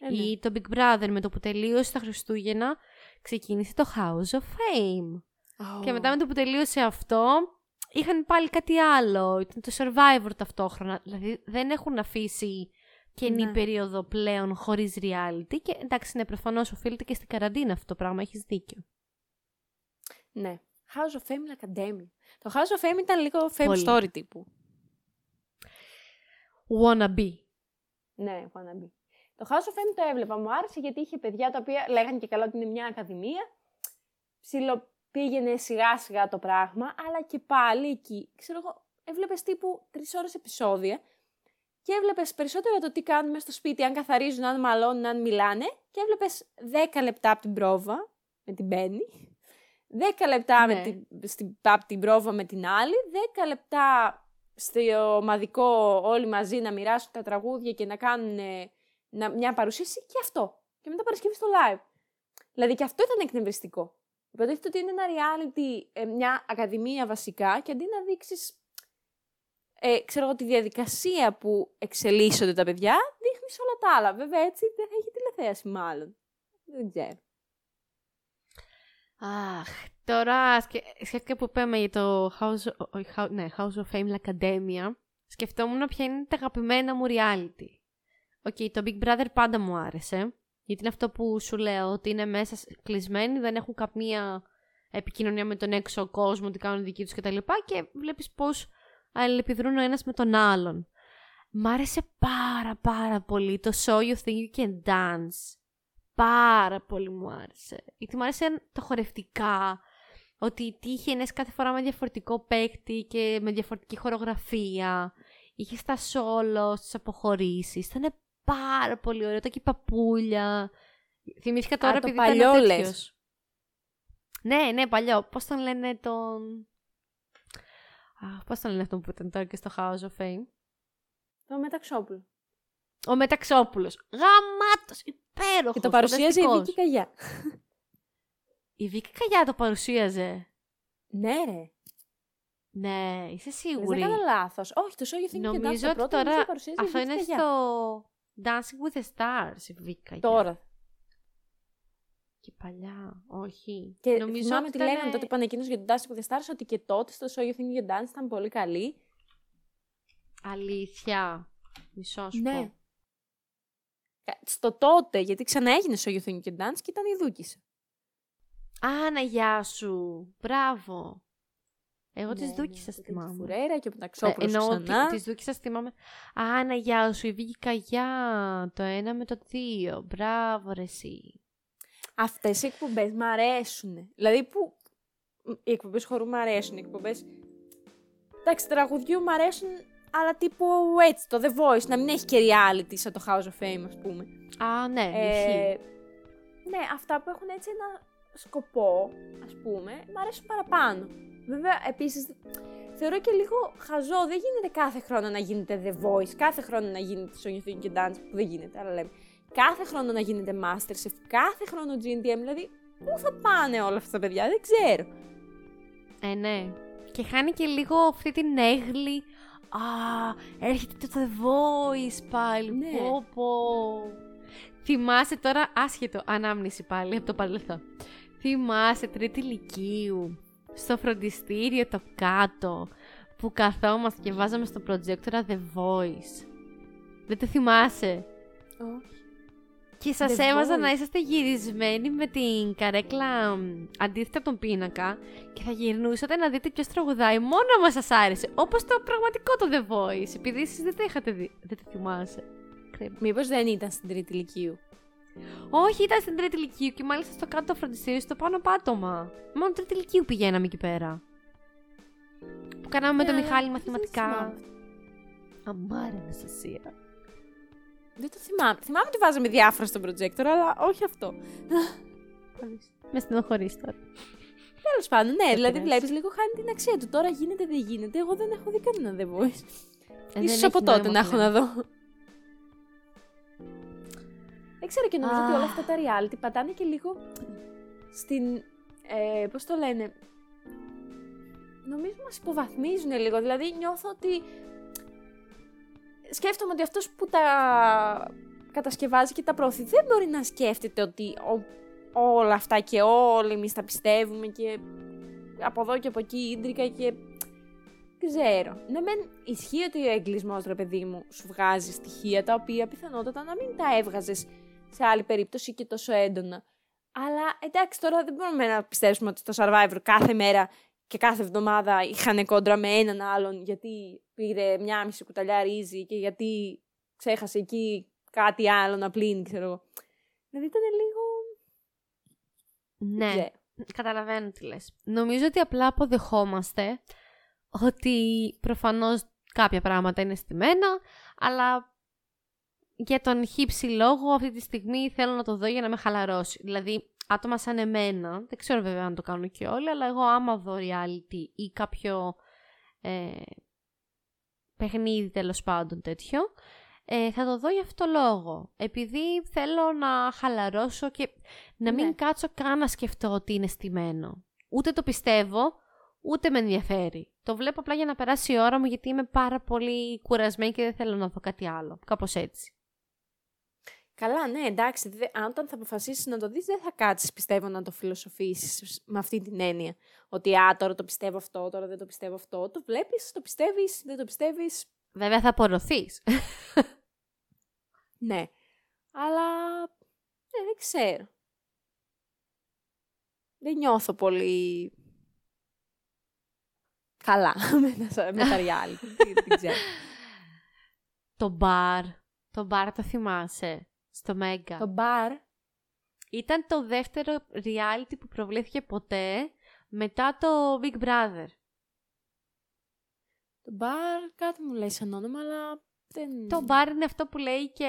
Ε, ναι. Ή το Big Brother με το που τελείωσε τα Χριστούγεννα, ξεκίνησε το House of Fame. Και μετά με το που τελείωσε αυτό, είχαν πάλι κάτι άλλο. Ήταν το Survivor ταυτόχρονα. Δηλαδή δεν έχουν αφήσει καινή Ναι. περίοδο πλέον χωρίς reality. Και εντάξει, ναι, προφανώς οφείλεται και στην καραντίνα αυτό το πράγμα, έχεις δίκιο. Ναι. House of Fame Academy. Το House of Fame ήταν λίγο fame Πολύ. story τύπου. Wanna be. Ναι, wannabe. Το House of Fame το έβλεπα. Μου άρεσε γιατί είχε παιδιά τα οποία λέγανε και καλά ότι είναι μια ακαδημία. Ψιλο πήγαινε σιγά σιγά το πράγμα, αλλά και πάλι εκεί, ξέρω εγώ, έβλεπες τύπου τρεις ώρες επεισόδια και έβλεπες περισσότερο το τι κάνουν μες στο σπίτι, αν καθαρίζουν, αν μαλώνουν, αν μιλάνε και έβλεπες 10 λεπτά από την πρόβα με την Μπέννη. 10 λεπτά Ναι. με την, στην, απ' την πρόβα με την άλλη. 10 λεπτά στο ομαδικό όλοι μαζί να μοιράσουν τα τραγούδια και να κάνουν ε, να, μια παρουσίαση και αυτό. Και μετά Παρασκευή στο live. Δηλαδή και αυτό ήταν εκνευριστικό. Υποτίθεται ότι είναι ένα reality, ε, μια ακαδημία βασικά και αντί να δείξεις ε, ξέρω εγώ, τη διαδικασία που εξελίσσονται τα παιδιά, δείχνεις όλα τα άλλα. Βέβαια, έτσι δεν θα έχει τηλεθέαση, μάλλον. Δεν ξέρω. Αχ, τώρα σκε... σκέφτηκα που είπαμε για το House of, όχι, House- ναι, House of Fame La Academia. Σκεφτόμουν ποια είναι τα αγαπημένα μου reality. Οκ, το Big Brother πάντα μου άρεσε. Γιατί είναι αυτό που σου λέω, ότι είναι μέσα σ- κλεισμένοι, δεν έχουν καμία επικοινωνία με τον έξω κόσμο, ότι κάνουν δική τους κτλ. Και, και βλέπεις πώς αλληλεπιδρούν ο ένας με τον άλλον. Μ' άρεσε πάρα πάρα πολύ το So You Think You Can Dance. Πάρα πολύ μου άρεσε. Γιατί μου άρεσε το χορευτικά, ότι τύχαινες κάθε φορά με διαφορετικό παίκτη και με διαφορετική χορογραφία. Είχες τα σόλο, στις αποχωρήσεις. Ήταν πάρα πολύ ωραίο. Τα και η παπούλια. Θυμήθηκα τώρα Α, το επειδή ήταν παλιό τέτοιος. λες. Ναι, ναι, παλιό. Πώς τον λένε τον... Αχ, πώς τον λένε αυτόν που ήταν τώρα και στο House of Fame; Το Μεταξόπουλο. Ο Μεταξόπουλος. Γαμάτος, υπέροχος. Και το παρουσίαζε η φανταστικός. Βίκη Καγιά. Η Βίκη Καγιά το παρουσίαζε. Ναι, ρε. Ναι, είσαι Δεν σίγουρη. κάνω λάθος. Όχι, το show you think you can dance Νομίζω το ότι πρώτο, νομίζω τώρα παρουσίαζε η αυτό Βίκη είναι Καγιά. στο Dancing with the Stars η Βίκη Καγιά. Τώρα. Και παλιά, όχι. Και Νομίζω θυμάμαι ότι τι ήταν- λέγανε τότε που ανακοίνωσε για τον Dancing with the Stars ότι και τότε στο show you think you can dance ήταν πολύ καλή. Αλήθεια. Μισό σου Ναι. πω. Ε, Στο τότε, γιατί ξανά έγινε show you think you can dance και ήταν η Δούκης. Άνα, γεια σου. Μπράβο. Εγώ Ναι, της ναι, Δούκης τότε σας και τη θυμάμαι. Φουρέρα και ο Ε, Μεταξόπουλος εννοώ ξανά. ότι της Δούκης σας θυμάμαι. Άνα, γεια σου. Η Βίκη Καγιά. Το ένα με το δύο. Μπράβο, ρε εσύ. Αυτές οι εκπομπές μ' αρέσουν. Δηλαδή που οι εκπομπές χορού μ' αρέσουν, οι εκπομπές... Εντάξει, τραγουδιού μ' αρέσουν, αλλά τύπου έτσι, το The Voice, να μην έχει και reality σαν το House of Fame, ας πούμε. Α, ναι, Ε, ισχύει. ναι, αυτά που έχουν έτσι ένα σκοπό, ας πούμε, μ' αρέσουν παραπάνω. Βέβαια, επίσης, θεωρώ και λίγο χαζό. Δεν γίνεται κάθε χρόνο να γίνεται The Voice, κάθε χρόνο να γίνεται So You Think You Dance, που δεν γίνεται, αλλά λέμε. Κάθε χρόνο να γίνεται Masterchef, κάθε χρόνο GNTM, δηλαδή, πού θα πάνε όλα αυτά τα παιδιά, δεν ξέρω. Ε, ναι. Και χάνει και λίγο αυτή την έγλη. Α, έρχεται το The Voice πάλι. Ναι. Πω, πω. Θυμάσαι τώρα, άσχετο, ανάμνηση πάλι από το παρελθόν. Θυμάσαι τρίτη ηλικίου, στο φροντιστήριο το κάτω, που καθόμαστε και βάζαμε στο projector The Voice. Δεν το θυμάσαι; Και σας The έβαζα Voice. να είσαστε γυρισμένοι με την καρέκλα μ, αντίθετα από τον πίνακα και θα γυρνούσατε να δείτε ποιος τραγουδάει μόνο μας σας άρεσε. Όπως το πραγματικό το The Voice, επειδή εσείς δεν το είχατε δει. Δεν το θυμάσαι. Κρίμα. Μήπως δεν ήταν στην τρίτη ηλικίου. Όχι, ήταν στην τρίτη ηλικίου και μάλιστα στο κάτω το φροντιστήριο, στο πάνω πάτωμα. Μόνο τρίτη ηλικίου πηγαίναμε εκεί πέρα. Που κάναμε με τον Ναι, Μιχάλη δεν μαθηματικά. θυμάμαι. Αμάρα Αναστασία. Δεν το θυμάμαι. Θυμάμαι ότι βάζαμε διάφορα στο projector, αλλά όχι αυτό. Με στενοχωρείς τώρα. Τέλος πάντων, ναι, Δεν δηλαδή πειράζει. βλέπεις λίγο χάνει την αξία του. Τώρα γίνεται, δεν γίνεται. Εγώ δεν έχω δει κανένα The Voice. Ε, δεν Ίσως έχει από τότε νόημα να έχω πλέον. να δω. Δεν ξέρω και νομίζω ότι όλα αυτά τα reality πατάνε και λίγο στην. Ε, Πώς το λένε. Νομίζω μας υποβαθμίζουν λίγο. Δηλαδή νιώθω ότι. Σκέφτομαι ότι αυτός που τα κατασκευάζει και τα προωθεί δεν μπορεί να σκέφτεται ότι ο- όλα αυτά και όλοι εμείς τα πιστεύουμε και από εδώ και από εκεί ίντρικα και δεν ξέρω. Ναι, μεν ισχύει ότι ο εγκλισμός, ρε παιδί μου, σου βγάζει στοιχεία τα οποία πιθανότατα να μην τα έβγαζες σε άλλη περίπτωση και τόσο έντονα. Αλλά εντάξει, τώρα δεν μπορούμε να πιστέψουμε ότι στο survivor κάθε μέρα και κάθε εβδομάδα είχαν κόντρα με έναν άλλον γιατί πήρε μια μισή κουταλιά ρύζι και γιατί ξέχασε εκεί κάτι άλλο να πλύνει, ξέρω εγώ. Δηλαδή ήταν λίγο. Ναι. δεν ξέρω. Καταλαβαίνω τι λες. Νομίζω ότι απλά αποδεχόμαστε ότι προφανώς κάποια πράγματα είναι στημένα, αλλά για τον χύψη λόγο αυτή τη στιγμή θέλω να το δω για να με χαλαρώσει. Δηλαδή, άτομα σαν εμένα, δεν ξέρω βέβαια αν το κάνουν και όλοι, αλλά εγώ άμα δω reality ή κάποιο ε, παιχνίδι τέλος πάντων τέτοιο, ε, θα το δω για αυτό το λόγο. Επειδή θέλω να χαλαρώσω και να μην Ναι. κάτσω καν να σκεφτώ ότι είναι στημένο. Ούτε το πιστεύω, ούτε με ενδιαφέρει. Το βλέπω απλά για να περάσει η ώρα μου γιατί είμαι πάρα πολύ κουρασμένη και δεν θέλω να δω κάτι άλλο. Κάπως έτσι. Καλά, ναι, εντάξει. δε- αν όταν θα αποφασίσεις να το δεις, δεν θα κάτσεις, πιστεύω, να το φιλοσοφήσεις με αυτή την έννοια. Ότι α, τώρα το πιστεύω αυτό, τώρα δεν το πιστεύω αυτό. Το βλέπεις, το πιστεύεις, δεν το πιστεύεις. Βέβαια θα απορροφείς. Ναι. Αλλά. Ναι, δεν ξέρω. Δεν νιώθω πολύ. Καλά με τα, με τα reality. Δεν- δεν ξέρω. το μπαρ. Το μπαρ το θυμάσαι. Στο Μέγκα. Το μπαρ. Ήταν το δεύτερο reality που προβλήθηκε ποτέ μετά το Big Brother. Το μπαρ, κάτι μου λέει σαν όνομα, αλλά δεν. Το μπαρ είναι αυτό που λέει και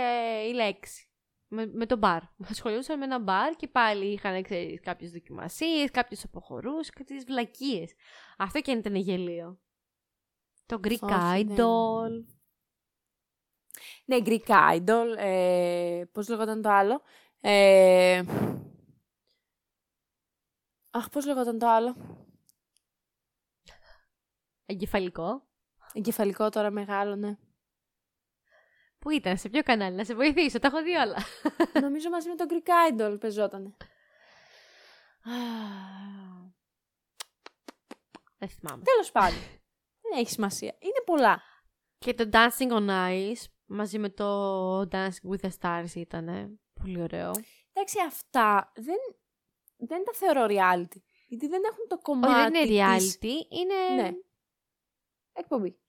η λέξη. Με, με το μπαρ. Ασχολούσαν με ένα μπαρ και πάλι είχαν ξέρεις, κάποιες δοκιμασίες, κάποιους αποχωρούς, κάποιες βλακίες. Αυτό και αν ήταν γελίο. Το Greek Όχι, δεν- Idol. Ναι, Greek Idol. Ε, πώς λεγόταν το άλλο. Ε, αχ, πώς λεγόταν το άλλο. Εγκεφαλικό. Εγκεφαλικό τώρα μεγάλο, ναι. Πού ήταν, σε ποιο κανάλι, να σε βοηθήσω, τα έχω δει όλα. Νομίζω μαζί με το Greek Idol παίζότανε. Δεν θυμάμαι. Τέλος πάντων. Δεν έχει σημασία. Είναι πολλά. Και το Dancing on Ice μαζί με το Dancing with the Stars ήταν πολύ ωραίο. Εντάξει, αυτά δεν, δεν τα θεωρώ reality. Γιατί δεν έχουν το Όχι, κομμάτι δεν είναι της- reality, είναι... Ναι. Εκπομπή.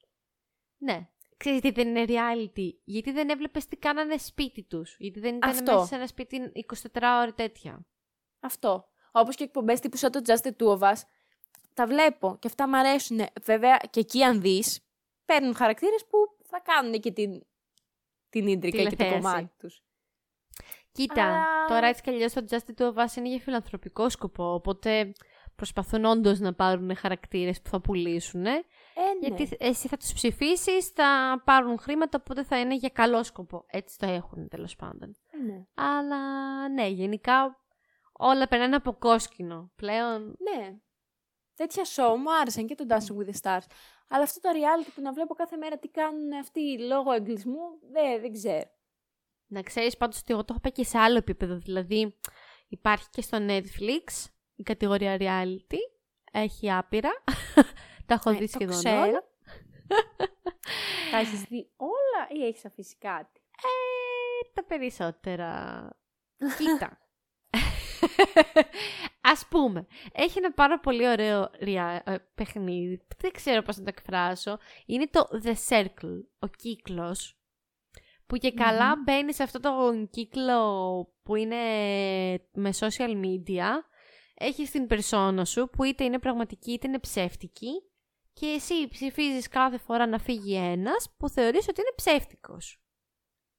Ναι. Ξέρεις τι δεν είναι reality, γιατί δεν έβλεπες τι κάνανε σπίτι τους. Γιατί δεν ήταν Αυτό. μέσα σε ένα σπίτι 24 ώρες τέτοια. Αυτό. Όπως και εκπομπές τύπου σαν το Just the Two of Us. Τα βλέπω και αυτά μου αρέσουν. Βέβαια και εκεί, αν δεις, παίρνουν χαρακτήρες που θα κάνουν και την, την ίντρικα και το Τηλεθέαση. κομμάτι τους. Κοίτα, Αλλά- τώρα έτσι κι αλλιώς το Just Two of Us είναι για φιλανθρωπικό σκοπό, οπότε προσπαθούν όντως να πάρουν χαρακτήρες που θα πουλήσουν. Ε, ναι. Γιατί εσύ θα τους ψηφίσεις, θα πάρουν χρήματα, οπότε θα είναι για καλό σκοπό. Έτσι το έχουν τέλος πάντων. Ε, ναι. Αλλά ναι, γενικά όλα περνάνε από κόσκινο. Πλέον ναι. Τέτοια show μου άρεσαν και το Dancing with the Stars. Αλλά αυτό το reality που να βλέπω κάθε μέρα τι κάνουν αυτοί λόγω εγκλισμού, δεν, δεν ξέρω. Να ξέρεις πάντως ότι εγώ το έχω πάει και σε άλλο επίπεδο. Δηλαδή υπάρχει και στο Netflix η κατηγορία reality. Έχει άπειρα. Τα έχω Ε, δει το σχεδόν ξέρω. όλα. Τα έχεις δει όλα ή έχεις αφήσει κάτι; Ε, τα περισσότερα. Κοίτα. Ας πούμε, έχει ένα πάρα πολύ ωραίο ρια- ε, παιχνίδι, που δεν ξέρω πώς να το εκφράσω. Είναι το The Circle, ο κύκλος, που και καλά μπαίνει σε αυτό το κύκλο που είναι με social media. Έχεις την περσόνα σου που είτε είναι πραγματική είτε είναι ψεύτικη και εσύ ψηφίζεις κάθε φορά να φύγει ένας που θεωρείς ότι είναι ψεύτικος.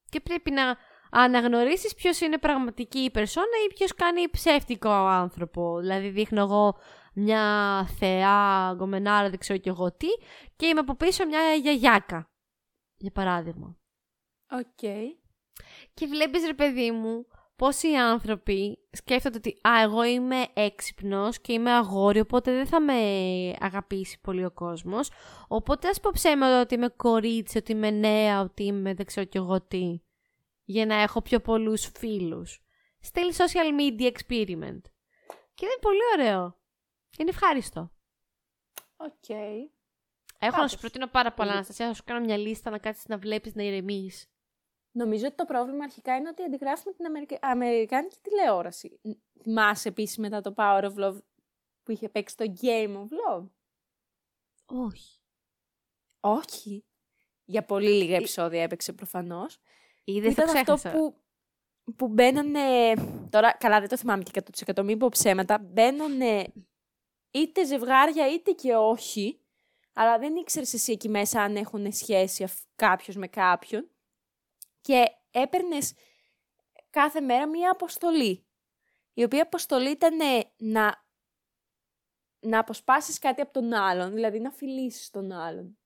Και πρέπει να αναγνωρίσεις ποιος είναι πραγματική η περσόνα ή ποιος κάνει ψεύτικο άνθρωπο. Δηλαδή δείχνω εγώ μια θεά, γκομενάρα, δεν ξέρω κι εγώ τι και είμαι από πίσω μια γιαγιάκα, για παράδειγμα. Οκ. Και βλέπεις ρε παιδί μου πώς οι άνθρωποι σκέφτονται ότι «Α, εγώ είμαι έξυπνος και είμαι αγόρι, οπότε δεν θα με αγαπήσει πολύ ο κόσμος. Οπότε ας πω ψέματα ότι είμαι κορίτσι, ότι είμαι νέα, ότι είμαι δεν ξέρω κι εγώ τι, για να έχω πιο πολλούς φίλους». Στυλ social media experiment. Και είναι πολύ ωραίο. Είναι ευχάριστο. Οκ. Έχω να Κάπως. σου προτείνω πάρα πολλά, Πολύ. Αναστασία. Θα σου κάνω μια λίστα να κάτσεις να βλέπεις, να ηρεμείς. Νομίζω ότι το πρόβλημα αρχικά είναι ότι αντιγράφουμε την Αμερικα... Αμερικάνικη τηλεόραση. Ν- Θυμάσαι επίσης μετά το Power of Love που είχε παίξει το Game of Love; Όχι. Όχι. Για πολύ λίγα επεισόδια έπαιξε προφανώς. Είδες, το Ήταν αυτό ξέχασα. που, που μπαίνανε. Τώρα, καλά, δεν το θυμάμαι και 100% μην πω ψέματα. Μπαίνανε είτε ζευγάρια είτε και όχι. Αλλά δεν ήξερες εσύ εκεί μέσα αν έχουν σχέση κάποιος με κάποιον. Και έπαιρνες κάθε μέρα μία αποστολή. η οποία αποστολή ήταν να, να αποσπάσεις κάτι από τον άλλον, δηλαδή να φιλήσεις τον άλλον.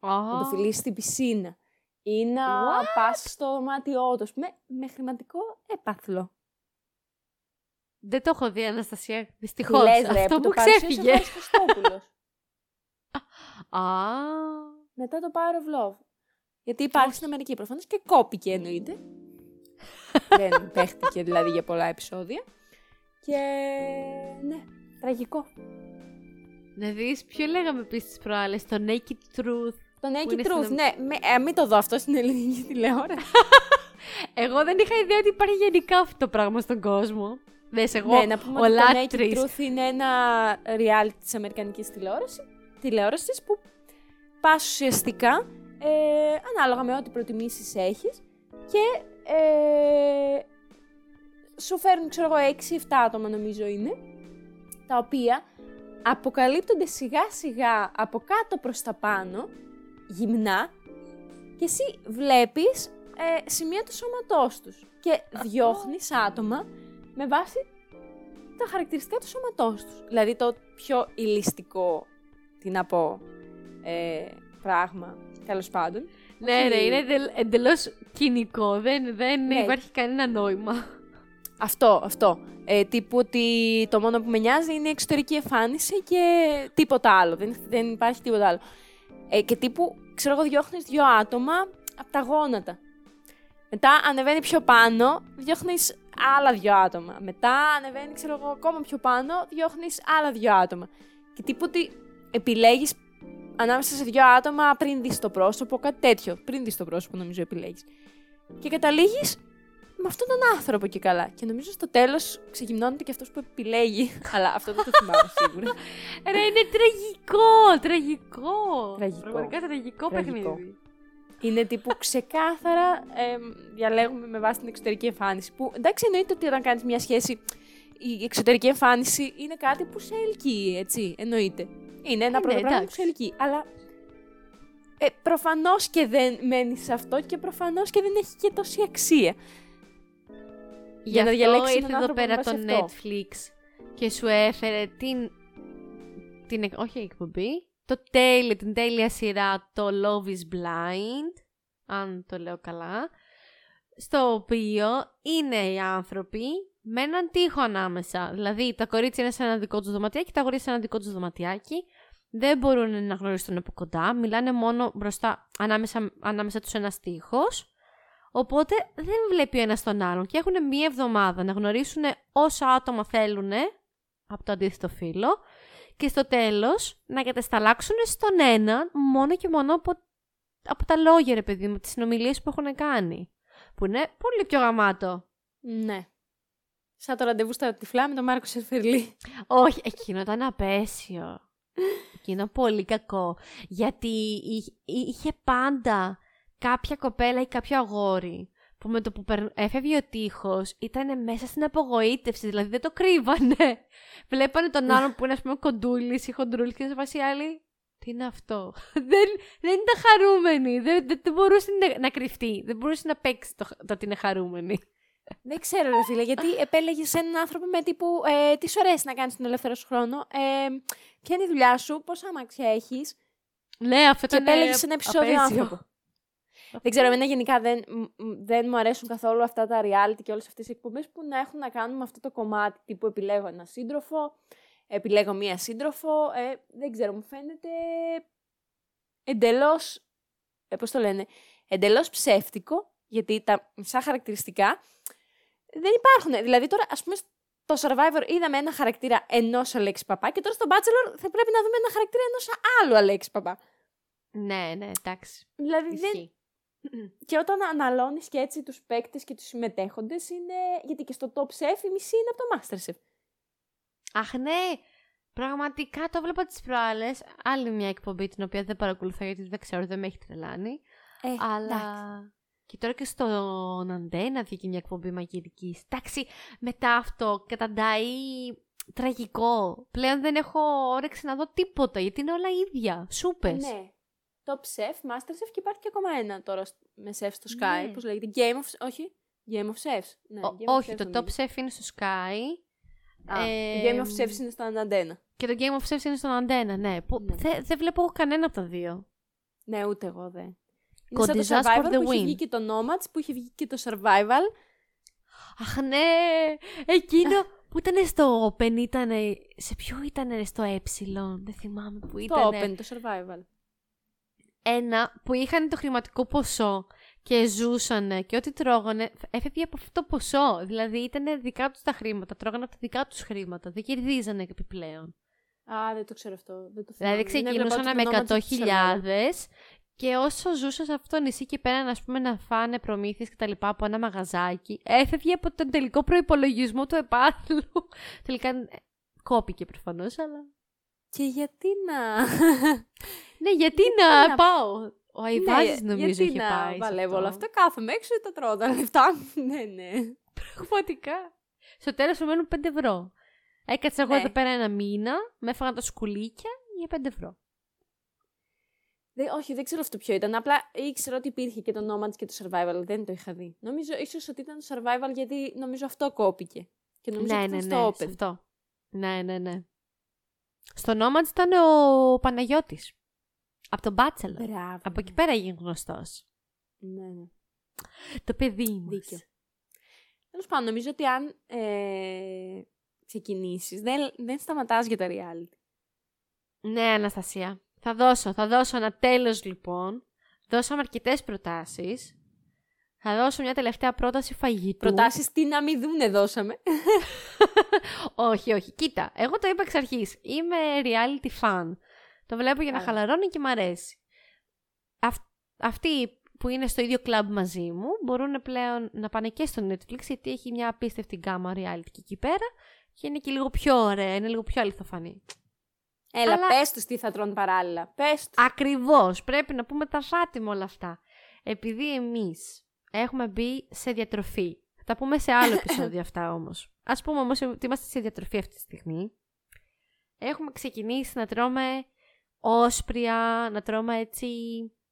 Να το φιλήσεις στην πισίνα ή να What? πας στο δωμάτιό του, με, με χρηματικό έπαθλο. Δεν το έχω δει, Αναστασία. Τι Δυστυχώς. λες, ρε, Αυτό που μου το παρουσίασες ο ξέφυγε. Χάρης Χριστόπουλος. Α, μετά το Power of Love. Γιατί υπάρχει στην Αμερική προφανώς και κόπηκε εννοείται. Δεν παίχτηκε δηλαδή για πολλά επεισόδια. Και ναι, τραγικό. να δεις ποιο λέγαμε επίσης τις προάλλες, το Naked Truth. Το Που Naked είναι Truth, στην- ναι. Με, ε, μην το δω αυτό στην ελληνική τηλεόραση. Εγώ δεν είχα ιδέα ότι υπάρχει γενικά αυτό το πράγμα στον κόσμο. Δες, εγώ ναι, να πούμε ο ότι το Naked λάτρης. Truth είναι ένα reality της Αμερικανικής τηλεόρασης, τηλεόρασης που πας ουσιαστικά ε, ανάλογα με ό,τι προτιμήσεις έχεις και ε, σου φέρνουν, ξέρω εγώ, 6-7 άτομα νομίζω είναι, τα οποία αποκαλύπτονται σιγά σιγά από κάτω προς τα πάνω, γυμνά, και εσύ βλέπεις ε, σημεία του σώματός τους και διώχνεις άτομα με βάση τα χαρακτηριστικά του σώματός τους. Δηλαδή το πιο ηλιστικό, τι να πω, ε, πράγμα, τέλος πάντων. Ναι, Όχι- ρε, είναι εντελώς κοινικό. Δεν, δεν Ναι. υπάρχει κανένα νόημα. Αυτό, αυτό. Ε, τύπου ότι το μόνο που με νοιάζει είναι η εξωτερική εμφάνιση και τίποτα άλλο. Δεν, δεν υπάρχει τίποτα άλλο. Ε, και τύπου, ξέρω εγώ, διώχνεις δύο άτομα από τα γόνατα. Μετά ανεβαίνει πιο πάνω, διώχνεις άλλα δύο άτομα. Μετά ανεβαίνει, ξέρω εγώ, ακόμα πιο πάνω, διώχνεις άλλα δύο άτομα. Και τύπου ότι επιλέγεις ανάμεσα σε δύο άτομα πριν δεις το πρόσωπο, κάτι τέτοιο. Πριν δεις το πρόσωπο, νομίζω επιλέγεις. Και καταλήγεις με αυτόν τον άνθρωπο και καλά. Και νομίζω στο τέλος ξεκινώνεται και αυτός που επιλέγει. Αλλά αυτό δεν το θυμάμαι σίγουρα. Ρε, είναι τραγικό, τραγικό. Τραγικό. Πραγματικά τραγικό, Τραγικό. παιχνίδι. Είναι τύπου ξεκάθαρα ε, διαλέγουμε με βάση την εξωτερική εμφάνιση. Που εντάξει, εννοείται ότι όταν κάνεις μια σχέση, η εξωτερική εμφάνιση είναι κάτι που σε ελκύει, έτσι. Εννοείται. Είναι ένα Ε, πρώτο ναι, πράγμα που εντάξει. σε ελκύει. Αλλά ε, προφανώς και δεν μένεις σε αυτό και προφανώς και δεν έχει και τόση αξία. Γι' να αυτό διαλέξεις ήρθε έναν εδώ άνθρωπο πέρα με το βάση αυτό. Netflix και σου έφερε την, την εκ- όχι εκπομπή, το τέλειο, την τέλεια σειρά, το Love is Blind, αν το λέω καλά, στο οποίο είναι οι άνθρωποι με έναν τοίχο ανάμεσα. Δηλαδή, τα κορίτσια είναι σε ένα δικό τους δωματιάκι, τα αγόρια σε ένα δικό τους δωματιάκι. Δεν μπορούν να γνωριστούν από κοντά, μιλάνε μόνο μπροστά, ανάμεσα, ανάμεσα τους ένας τείχος. Οπότε δεν βλέπει ο ένας τον άλλον και έχουν μία εβδομάδα να γνωρίσουν όσα άτομα θέλουν από το αντίθετο φύλλο και στο τέλος να κατασταλάξουν στον έναν μόνο και μόνο από, από τα λόγια, ρε παιδί μου, τις συνομιλίες που έχουν κάνει. Που είναι πολύ πιο γαμάτο. Ναι. Σαν το ραντεβού στα τυφλά με τον Μάρκο Σερφερλί. Όχι, εκείνο ήταν απέσιο. Εκείνο πολύ κακό. Γιατί εί- είχε πάντα κάποια κοπέλα ή κάποιο αγόρι που με το που περ- έφευγε ο τείχος ήταν μέσα στην απογοήτευση, δηλαδή δεν το κρύβανε. Βλέπανε τον άλλον που είναι ας πούμε κοντούλης ή χοντρούλης και είναι σε βάση άλλη. Τι είναι αυτό; δεν, δεν ήταν χαρούμενη. Δεν, δεν, δεν μπορούσε να, να κρυφτεί. Δεν μπορούσε να παίξει το, το ότι είναι χαρούμενη. Δεν ξέρω, ρε φίλε, γιατί επέλεγες έναν άνθρωπο με τύπου ε, τι σου αρέσει να κάνεις τον ελεύθερο σου χρόνο, ε, ποια είναι η δουλειά σου, πόσα αμάξια έχεις. Ναι, αυτό Και ήταν επέλεγες ένα επεισόδιο απέσιο. άνθρωπο. Δεν ξέρω, εμένα γενικά δεν, μ- μ- δεν μου αρέσουν καθόλου αυτά τα reality και όλες αυτές οι εκπομπές που να έχουν να κάνουν με αυτό το κομμάτι. Τύπου επιλέγω ένα σύντροφο, επιλέγω μία σύντροφο. Ε, δεν ξέρω, μου φαίνεται εντελώς. Ε, πώς το λένε, εντελώς ψεύτικο, γιατί τα μισά χαρακτηριστικά δεν υπάρχουν. Δηλαδή τώρα, ας πούμε, στο Survivor είδαμε ένα χαρακτήρα ενός Αλέξη Παπά και τώρα στο Bachelor θα πρέπει να δούμε ένα χαρακτήρα ενός άλλου Αλέξη Παπά. Ναι, ναι, εντάξει. Δηλαδή δεν, Ισχύει. και όταν αναλώνεις και έτσι τους παίκτες και τους συμμετέχοντες είναι... Γιατί και στο Top Chef η μισή είναι από το Masterchef. Αχ, ναι. Πραγματικά το βλέπα τις προάλλες. Άλλη μια εκπομπή την οποία δεν παρακολουθώ γιατί δεν ξέρω, δεν με έχει τρελάνει. Ε, Αλλά. Και τώρα και στον Αντένα βγήκε μια εκπομπή μαγειρικής. Εντάξει, μετά αυτό καταντάει τραγικό. Πλέον δεν έχω όρεξη να δω τίποτα γιατί είναι όλα ίδια. Σούπες. Ναι. Top Chef, Masterchef και υπάρχει και ακόμα ένα τώρα σ- με chef στο Sky. Ναι. Πώς λέγεται, Game of... Όχι, Game of Chefs. Ναι, Game of όχι, Chefs το νομίζω. Top Chef είναι στο Sky Α, Ε, το Game of Chefs είναι στο αντένα. Και το Game of Chefs είναι στον αντένα, ναι. Που Ναι. δεν δεν βλέπω εγώ κανένα από τα δύο. Ναι, ούτε εγώ δεν. Go Είναι σαν το disaster for Survivor the που είχε win. βγει και το Nomads, που είχε βγει και το Survival. Αχ, ναι! Εκείνο που ήταν στο Open ήταν. Σε ποιο ήταν στο Ε, δεν θυμάμαι που Το ήταν. Open, το Survival. Ένα που είχαν το χρηματικό ποσό και ζούσαν και ό,τι τρώγανε έφευγε από αυτό το ποσό. Δηλαδή ήταν δικά τους τα χρήματα, τρώγανε από τα δικά τους χρήματα. Δεν κερδίζανε επιπλέον. Α, δεν το ξέρω αυτό. Δεν το Δηλαδή θυμάμαι. Δεν έβλεπα ξεκινούσαν ούτε με το Nomads, ούτε το 100.000 και όσο ζούσαν σε αυτό το νησί και πέραν ας πούμε να φάνε προμήθειες και τα λοιπά από ένα μαγαζάκι, έφευγε από τον τελικό προϋπολογισμό του επάθλου. Τελικά ε, κόπηκε προφανώς, αλλά... Και γιατί να... Ναι, γιατί να- να πάω; Ο Αϊβάζης νομίζω Ναι, γιατί είχε να πάει. σε βαλεύω αυτό. όλα αυτά. Κάθομαι έξω και τα τρώω τα λεφτά μου. ναι, ναι. Πραγματικά. Στο τέλος μου μένουν 5 ευρώ. Έκατσα εγώ Ναι. εδώ πέρα ένα μήνα, με έφαγα τα σκουλίκια για 5 ευρώ. Δεν, όχι, δεν ξέρω αυτό ποιο ήταν. Απλά ήξερα ότι υπήρχε και το Nomads και το Survival. Δεν το είχα δει. Νομίζω ίσως ότι ήταν το Survival γιατί νομίζω αυτό κόπηκε. Και νομίζω ναι, ότι ναι, ήταν ναι, στο σε Open. αυτό. Ναι, ναι, ναι. Στο Nomads ήταν ο Παναγιώτης. Από τον Bachelor. Μπράβο. Από εκεί πέρα έγινε γνωστός. Ναι, ναι. Το παιδί μας. Δίκιο. Τέλος πάντων, νομίζω ότι αν ε, ξεκινήσεις, δεν, δεν σταματάς για τα reality. Ναι, Αναστασία. Θα δώσω, θα δώσω ένα τέλος λοιπόν. Δώσαμε αρκετές προτάσεις. Θα δώσω μια τελευταία πρόταση φαγητού. Προτάσεις τι να μην δούνε, δώσαμε. όχι, όχι. Κοίτα, εγώ το είπα εξ αρχής. Είμαι reality fan. Το βλέπω για να Α. χαλαρώνει και μ' αρέσει. Αυ- αυτοί που είναι στο ίδιο κλαμπ μαζί μου μπορούν πλέον να πάνε και στο Netflix γιατί έχει μια απίστευτη γκάμα reality και εκεί πέρα και είναι και λίγο πιο ωραία, είναι λίγο πιο αληθοφανή. Έλα, Αλλά- πες τους τι θα τρώνε παράλληλα. Πες τους. Ακριβώς, πρέπει να πούμε τα φάτι με όλα αυτά. Επειδή εμείς έχουμε μπει σε διατροφή. Θα τα πούμε σε άλλο επεισόδιο αυτά όμως. Ας πούμε όμως ότι είμαστε σε διατροφή αυτή τη στιγμή. Έχουμε ξεκινήσει να τρώμε όσπρια, να τρώμε έτσι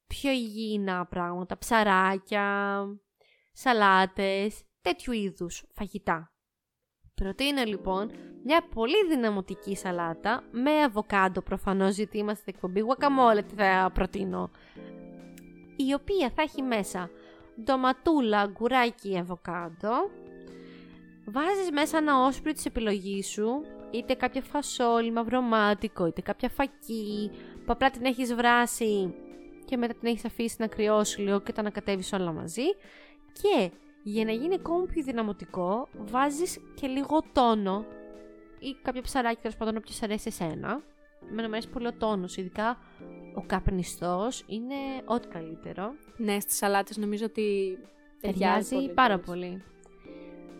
πιο υγιεινά πράγματα, ψαράκια, σαλάτες, τέτοιου είδους φαγητά. Προτείνω λοιπόν μια πολύ δυναμωτική σαλάτα με αβοκάντο προφανώς γιατί είμαστε στην εκπομπή guacamole τι θα προτείνω η οποία θα έχει μέσα ντοματούλα, αγκουράκι, αβοκάντο βάζεις μέσα ένα όσπρι της επιλογής σου είτε κάποια φασόλι μαυρομάτικο είτε κάποια φακή που απλά την έχεις βράσει και μετά την έχεις αφήσει να κρυώσει λίγο και τα ανακατεύεις όλα μαζί και για να γίνει ακόμη πιο δυναμωτικό, βάζεις και λίγο τόνο ή κάποιο ψαράκι τέλος πάντων όποιος σ' αρέσει εσένα. Εμένα μου αρέσει πολύ ο τόνος, ειδικά ο καπνιστός είναι ό,τι καλύτερο. Ναι, στις σαλάτες νομίζω ότι Ταιριάζει πάρα πολύ.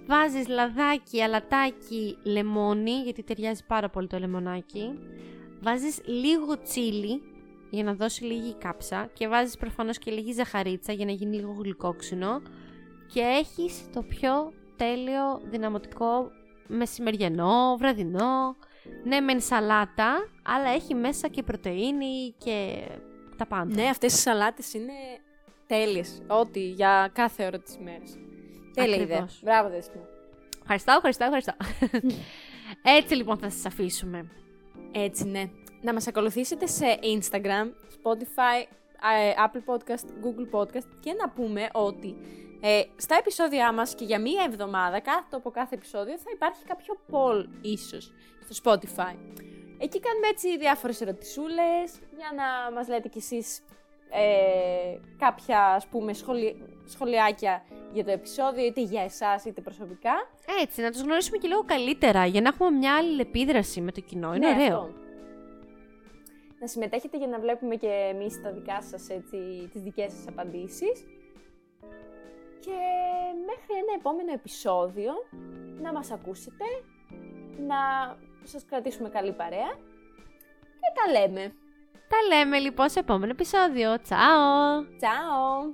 Βάζεις λαδάκι, αλατάκι, λεμόνι, γιατί ταιριάζει πάρα πολύ το λεμονάκι. Βάζεις λίγο τσίλι για να δώσει λίγη κάψα και βάζεις προφανώς και λίγη ζαχαρίτσα για να γίνει λίγο γλυκόξινο και έχεις το πιο τέλειο δυναμωτικό μεσημεριανό, βραδινό. Ναι, μεν σαλάτα, αλλά έχει μέσα και πρωτεΐνη και τα πάντα. Ναι, αυτές οι σαλάτες είναι τέλειες. Ό,τι για κάθε ώρα της ημέρας. Τέλεια ιδέα. Ακριβώς. Μπράβο, Δέσποινα. Ευχαριστώ, ευχαριστώ, ευχαριστώ. Έτσι λοιπόν θα σας αφήσουμε. Έτσι, ναι. Να μας ακολουθήσετε σε Instagram, Spotify, ε, Apple Podcast, Google Podcast και να πούμε ότι ε, στα επεισόδια μας και για μία εβδομάδα, κάτω από κάθε επεισόδιο, θα υπάρχει κάποιο poll ίσως στο Spotify. Εκεί κάνουμε έτσι διάφορες ερωτησούλες για να μας λέτε κι εσείς ε, κάποια ας πούμε σχολι... σχολιάκια για το επεισόδιο, είτε για εσάς είτε προσωπικά. Έτσι, να τους γνωρίσουμε και λίγο καλύτερα για να έχουμε μια άλλη επίδραση με το κοινό. Είναι Ναι, ωραίο. αυτό. Να συμμετέχετε για να βλέπουμε και εμείς τα δικά σας, έτσι, τις δικές σας απαντήσεις. Και μέχρι ένα επόμενο επεισόδιο να μας ακούσετε, να σας κρατήσουμε καλή παρέα και τα λέμε. Τα λέμε λοιπόν σε επόμενο επεισόδιο. Τσάω! Ciao!